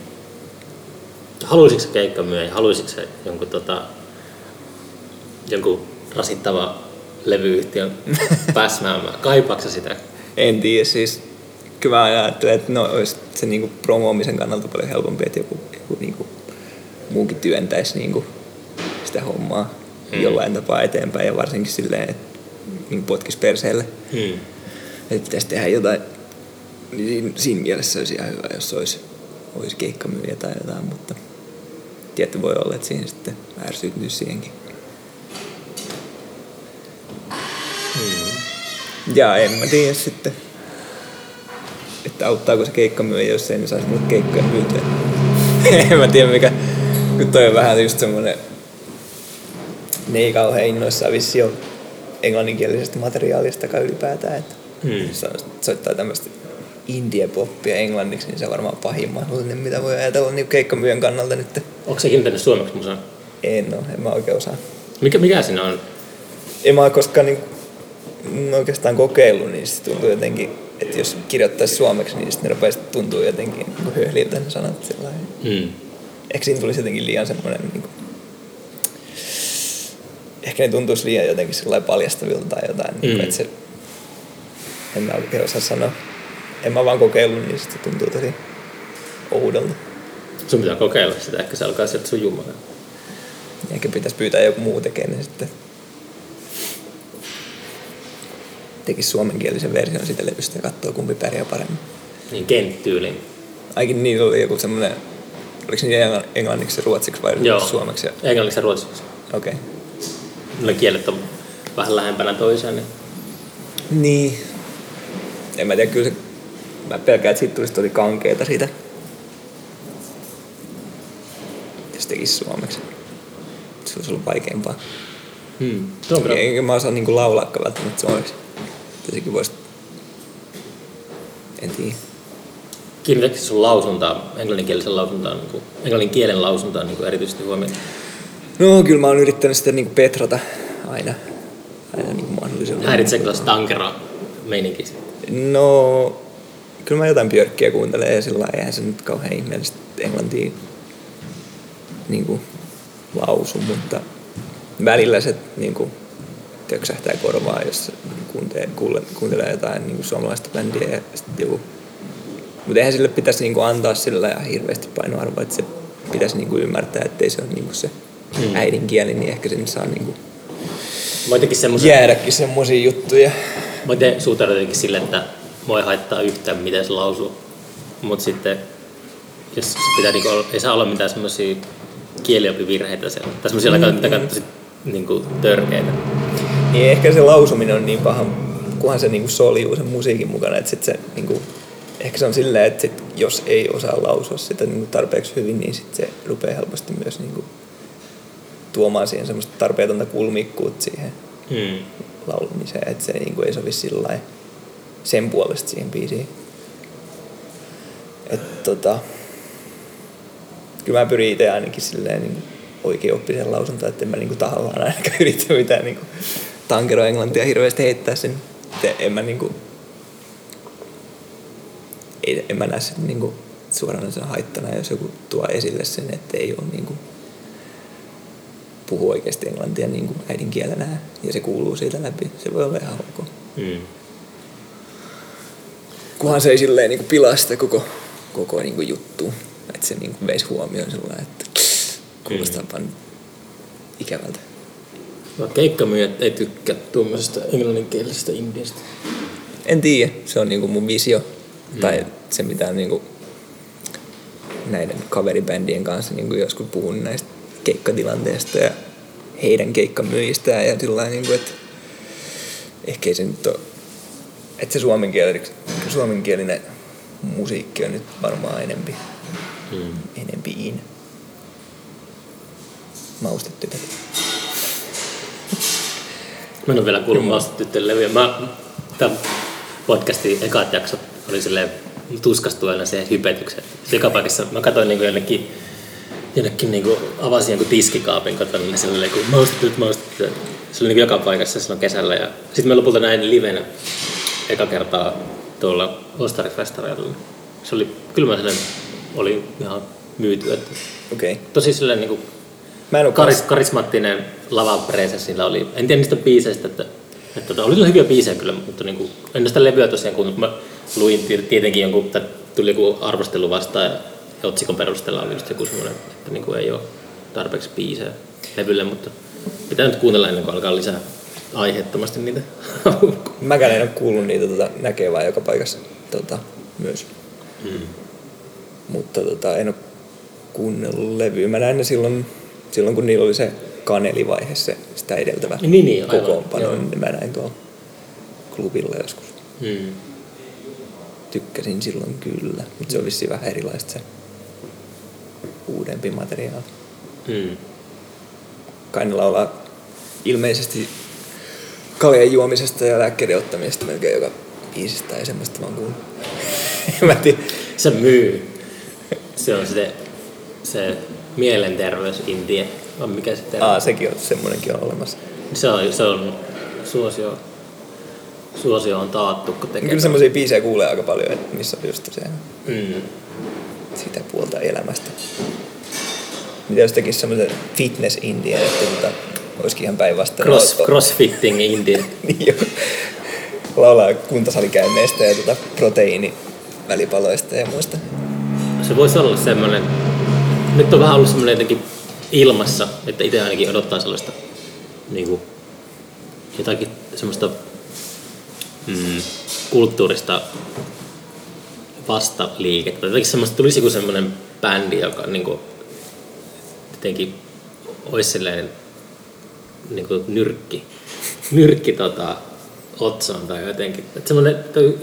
Haluaisitko sä keikkamyyjä? Haluaisitko jonkun, tota, jonkun rasittava levyyhtiön päsmäämään? Kaipaatko sitä? En tiedä, siis kyllä mä ajattelen, että no, olisi se niinku promoomisen kannalta paljon helpompi, että joku, joku niinku muukin työntäisi niinku sitä hommaa Mm. mm. jollain tapaa eteenpäin ja varsinkin silleen, että niinku potkisi perseelle. Hmm. Että pitäisi tehdä jotain, niin siinä, mielessä olisi ihan hyvä, jos olisi, olisi keikkamyyjä tai jotain, mutta tietty voi olla, että siihen sitten ärsytyy siihenkin. Ja en mä tiedä sitten, että auttaako se keikkamyyjä, jos ei niin saisi mulle keikkoja myytyä. en mä tiedä mikä, kun toi on vähän just semmoinen ne ei kauhean innoissaan vissi ole englanninkielisestä materiaalistakaan ylipäätään. Että Hmm. soittaa tämmöistä indie-poppia englanniksi, niin se on varmaan pahin mahdollinen, mitä voi ajatella niin keikkamyön kannalta nyt. Onko se hintanut suomeksi musa? En ole, en mä oikein osaa. Mikä, mikä siinä on? En mä koskaan niin, oikeastaan kokeillut, niin se tuntuu jotenkin, että jos kirjoittaisi suomeksi, niin sitten ne rupeaisi tuntuu jotenkin niin höhliltä ne sanat sillä. Hmm. Ehkä siinä tulisi jotenkin liian semmoinen, niin kuin, ehkä ne tuntuisi liian jotenkin sillä paljastavilta tai jotain, mm. niin Mm. kuin, että se, en mä oikein osaa sanoa. En mä vaan kokeillut, niin se tuntuu tosi oudolta. Sun pitää kokeilla sitä, ehkä se alkaa sieltä sujumaan. Ehkä pitäisi pyytää joku muu tekemään, niin sitten tekisi suomenkielisen version siitä levystä ja katsoo kumpi pärjää paremmin. Niin kenttyyliin. Aikin niillä oli joku semmoinen, oliko engl- englanniksi ja ruotsiksi vai Joo. suomeksi? ja- Englanniksi ja ruotsiksi. Okei. Okay. Ne kielet on vähän lähempänä toisiaan. Niin. Niin. En mä tiedä, kyllä se... Mä pelkään, että siitä tulisi tosi kankeeta siitä. Jos tekisi suomeksi. Se olisi ollut vaikeampaa. Hmm. Enkä mä osaa niinku laulaakaan välttämättä suomeksi. Sekin voisi... En tiedä. Kiinnitätkö sun lausuntaa, englanninkielisen lausuntaa, niin kuin, englannin kielen lausuntaa niin kuin erityisesti huomioon? No kyllä mä oon yrittänyt sitä niinku petrata aina. Aina niinku mahdollisuuden. Häiritseekö tuossa tankera meininki? No, kyllä mä jotain Björkkiä kuuntelen ja sillä eihän se nyt kauhean ihmeellistä englantia niin kuin, lausu, mutta välillä se niin kuin, töksähtää korvaa, jos kuuntelee, kuule, kuuntelee jotain niin kuin suomalaista bändiä ja sitten joku. Mutta eihän sille pitäisi niin kuin, antaa sillä ja hirveästi painoarvoa, että se pitäisi niin kuin, ymmärtää, ettei se ole niin kuin, se Mm. äidinkieli, niin ehkä sen saa niin kuin, jotenkin semmoisen, jäädäkin semmoisia juttuja. mä teen suhtaudun jotenkin silleen, että mua ei haittaa yhtään miten se lausuu. Mutta sitten, jos se pitää niinku olla, ei saa olla mitään semmoisia kielioppivirheitä siellä. Tai semmoisia, mm, mitä katsoisit niinku törkeitä. Niin ehkä se lausuminen on niin paha, kunhan se niinku soljuu sen musiikin mukana, että sit se niinku, ehkä se on silleen, että sit, jos ei osaa lausua sitä niinku tarpeeksi hyvin, niin sit se rupeaa helposti myös niinku tuomaan siihen semmoista tarpeetonta kulmikkuutta siihen Mm. laulamiseen, että se niinku ei sovi sillä sen puolesta siihen biisiin. Et tota, kyllä mä pyrin itse ainakin silleen niin oikeaoppisen lausuntaan, että en mä niinku tahallaan ainakaan yritä mitään niinku tankeroenglantia hirveästi heittää sen. Et En mä niinku, ei, en mä näe sitä niinku suoranaisena haittana, jos joku tuo esille sen, että ei ole niinku puhu oikeasti englantia niin kuin äidinkielenä ja se kuuluu siitä läpi. Se voi olla ihan ok. Mm. Kunhan se ei silleen niin kuin pilaa sitä koko, koko niin kuin juttu. Että se niin kuin veisi huomioon sillä että kuulostaa vaan ikävältä. No, keikkamyyjät ei tykkää tuommoisesta englanninkielisestä indiasta. En tiedä, se on niin kuin mun visio. Mm. Tai se mitä on niin kuin näiden kaveribändien kanssa niin kuin joskus puhun näistä keikkatilanteesta ja heidän keikkamyyjistään ja sillä niin kuin, että ehkä ei se nyt ole, että se suomenkielinen, suomenkielinen musiikki on nyt varmaan enempi, Mm. enempi in. Maustetytöt. Mä en ole vielä kuullut maastotyttöjen levyjä. Mä, tämän podcastin ekat jaksot oli silleen tuskastuella se hypetyksen. Joka paikassa mä katsoin niin jonnekin, jonnekin niin avasin jonkun tiskikaapin kotona, niin siellä oli joku maustetyt, maustetyt. Se oli niin joka paikassa silloin kesällä. Ja sitten mä lopulta näin livenä eka kertaa tuolla Ostarifestareilla. Se oli, kyllä mä silleen, oli ihan myyty. Että Okei. Okay. tosi silleen niin kuin Mä en oo karis, karismaattinen lavapreese sillä oli. En tiedä niistä biiseistä, että, että tota, oli kyllä hyviä biisejä kyllä, mutta niin kuin, en ole sitä levyä tosiaan kuunnellut. Mä luin ti- tietenkin jonkun, tuli joku arvostelu vastaan ja, otsikon perusteella oli just joku semmoinen, että niin kuin ei ole tarpeeksi biisejä levylle, mutta pitää nyt kuunnella ennen kuin alkaa lisää aiheettomasti niitä. Mäkään en ole kuullut niitä tota, näkevää joka paikassa tota, myös. mm. Mutta tota, en ole kuunnellut levyä. Mä näin ne silloin, silloin kun niillä oli se kanelivaihe, se, sitä edeltävä Niin, niin, kokoonpano. niin Mä näin tuolla klubilla joskus. Mm. Tykkäsin silloin kyllä, mutta se on vissiin vähän erilaista se uudempi materiaali. Mm. Kai ne laulaa ilmeisesti kaljan juomisesta ja lääkkeiden ottamisesta melkein joka biisistä ja semmoista vaan kuullut. En mä tiedä. Se myy. Se on se, se mielenterveysintie. On mikä sitten? Aa, sekin on, semmoinenkin on olemassa. Se on, se on suosio, suosio on taattu, kun tekee. Kyllä semmoisia biisejä kuulee aika paljon, että missä on just se, Mm. sitä puolta elämästä. Mitä jos tekisi semmoisen fitness indie, että tota, olisikin ihan päinvastoin. Cross, crossfitting indie. niin jo. Laulaa kuntosalikäynneistä ja tota proteiinivälipaloista ja muista. Se voisi olla semmoinen, nyt on vähän ollut semmoinen jotenkin ilmassa, että itse ainakin odottaa sellaista niin kuin, jotakin semmoista mm, kulttuurista vastaliikettä. Jotenkin semmoista, tulisi joku semmoinen bändi, joka niin kuin, jotenkin olisi silleen niin kuin nyrkki, nyrkki tota, otsaan tai jotenkin. Että semmoinen, toi,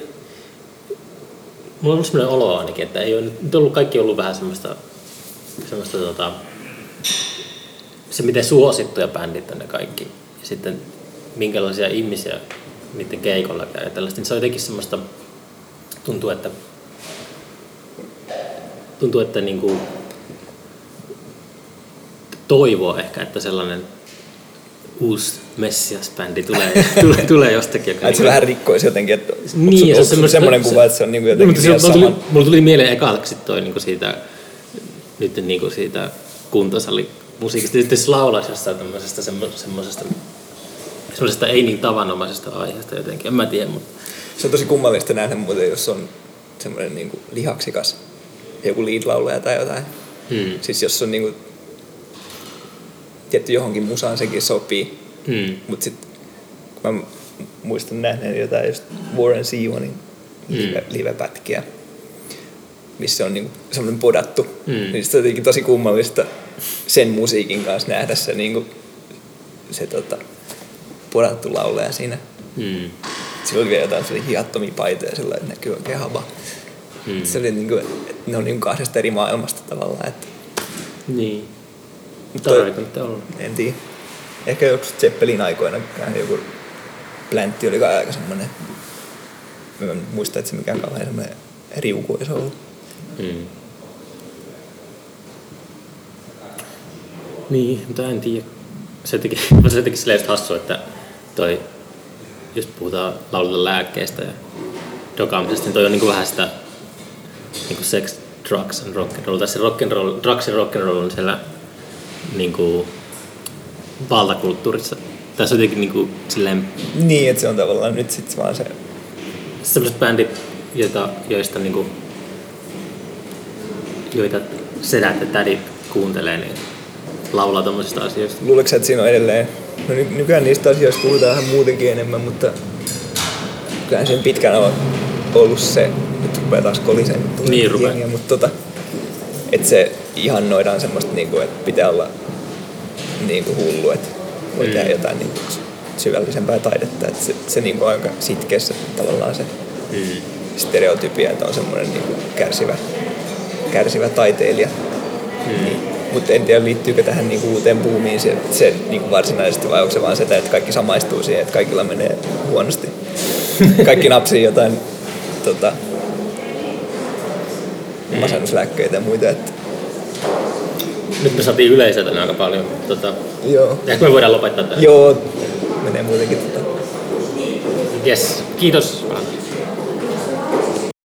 mulla on ollut semmoinen olo ainakin, että ei ole nyt ollut, kaikki ollut vähän semmoista, semmoista tota, se miten suosittuja bändit on ne kaikki. Ja sitten minkälaisia ihmisiä niiden keikolla käy ja tällaista. Niin se on jotenkin semmoista, tuntuu, että tuntuu, että niinku toivoo ehkä, että sellainen uusi Messias-bändi tulee, tulee, tulee jostakin. Joka Että se niinku- vähän rikkoisi jotenkin, että niin, onko, se on semmoinen kuva, että se on niinku jotenkin mutta vielä mulla, tuli, mulla tuli mieleen ekalaksi toi niinku siitä, nyt niinku siitä kuntosali musiikista. Sitten laulaisi jostain tämmöisestä semmoisesta, semmoisesta ei niin tavanomaisesta aiheesta jotenkin. En mä tiedä, mutta Se on tosi kummallista nähdä muuten, jos on semmoinen niinku lihaksikas joku lead-laulaja tai jotain. hmm. Siis jos on niinku, tietty johonkin musaan sekin sopii, Hmm. mutta sitten kun mä muistan nähneen jotain just Warren Sivonin live, live-pätkiä, missä on niinku semmoinen podattu, Mm. niin se on jotenkin tosi kummallista sen musiikin kanssa nähdä se, niinku, se tota, podattu laulaja siinä. Hmm. Sillä oli vielä jotain sellaisia hihattomia paitoja, sellainen, että näkyy oikein haba. Hmm. Se oli niinku, ne on niinku kahdesta eri maailmasta tavallaan, että Niin. Mutta- nyt olla? en tiedä. Ehkä joku Zeppelin aikoina joku pläntti oli aika semmoinen, mä en muista, että se mikään kauhean semmoinen riuku olisi ollut. Hmm. Niin, mutta en tiedä. Se teki, se teki silleen just hassu, että toi, jos puhutaan laulata lääkkeistä ja dokaamisesta, niin toi on niinku vähän sitä niinku sex, drugs and rock and roll. Tai se rock and roll, drugs and rock and roll on siellä niinku valtakulttuurissa. Tässä on jotenkin niinku silleen Niin, että se on tavallaan nyt sitten vaan se, sellaiset bändit, joita, joista niinku, joita sedät ja tädit kuuntelee, niin laulaa tommosista asioista. luuletko sä, että siinä on edelleen, no ny- nykyään niistä asioista puhutaan vähän muutenkin enemmän, mutta kyllähän siinä pitkään on ollut se, nyt rupeaa taas kolisen Niin rupeaa. jengiä, mutta tota, että se ihannoidaan semmoista, niinku, että pitää olla niinku hullu, että voi Mm. tehdä jotain niinku syvällisempää taidetta, että se, se niinku aika sitkeässä tavallaan se Mm. stereotypia, että on semmoinen niinku kärsivä, kärsivä taiteilija. Mm. Niin. Mutta en tiedä, liittyykö tähän niinku uuteen boomiin se, se niinku varsinaisesti vai onko se vaan sitä, että kaikki samaistuu siihen, että kaikilla menee huonosti. Kaikki napsii jotain tota, masennuslääkkeitä ja muita. Että, Nyt me saatiin yleisöä tänne aika paljon. Tota, joo. ehkä me voidaan lopettaa tämä. Joo, menee muutenkin tota. Yes. Kiitos.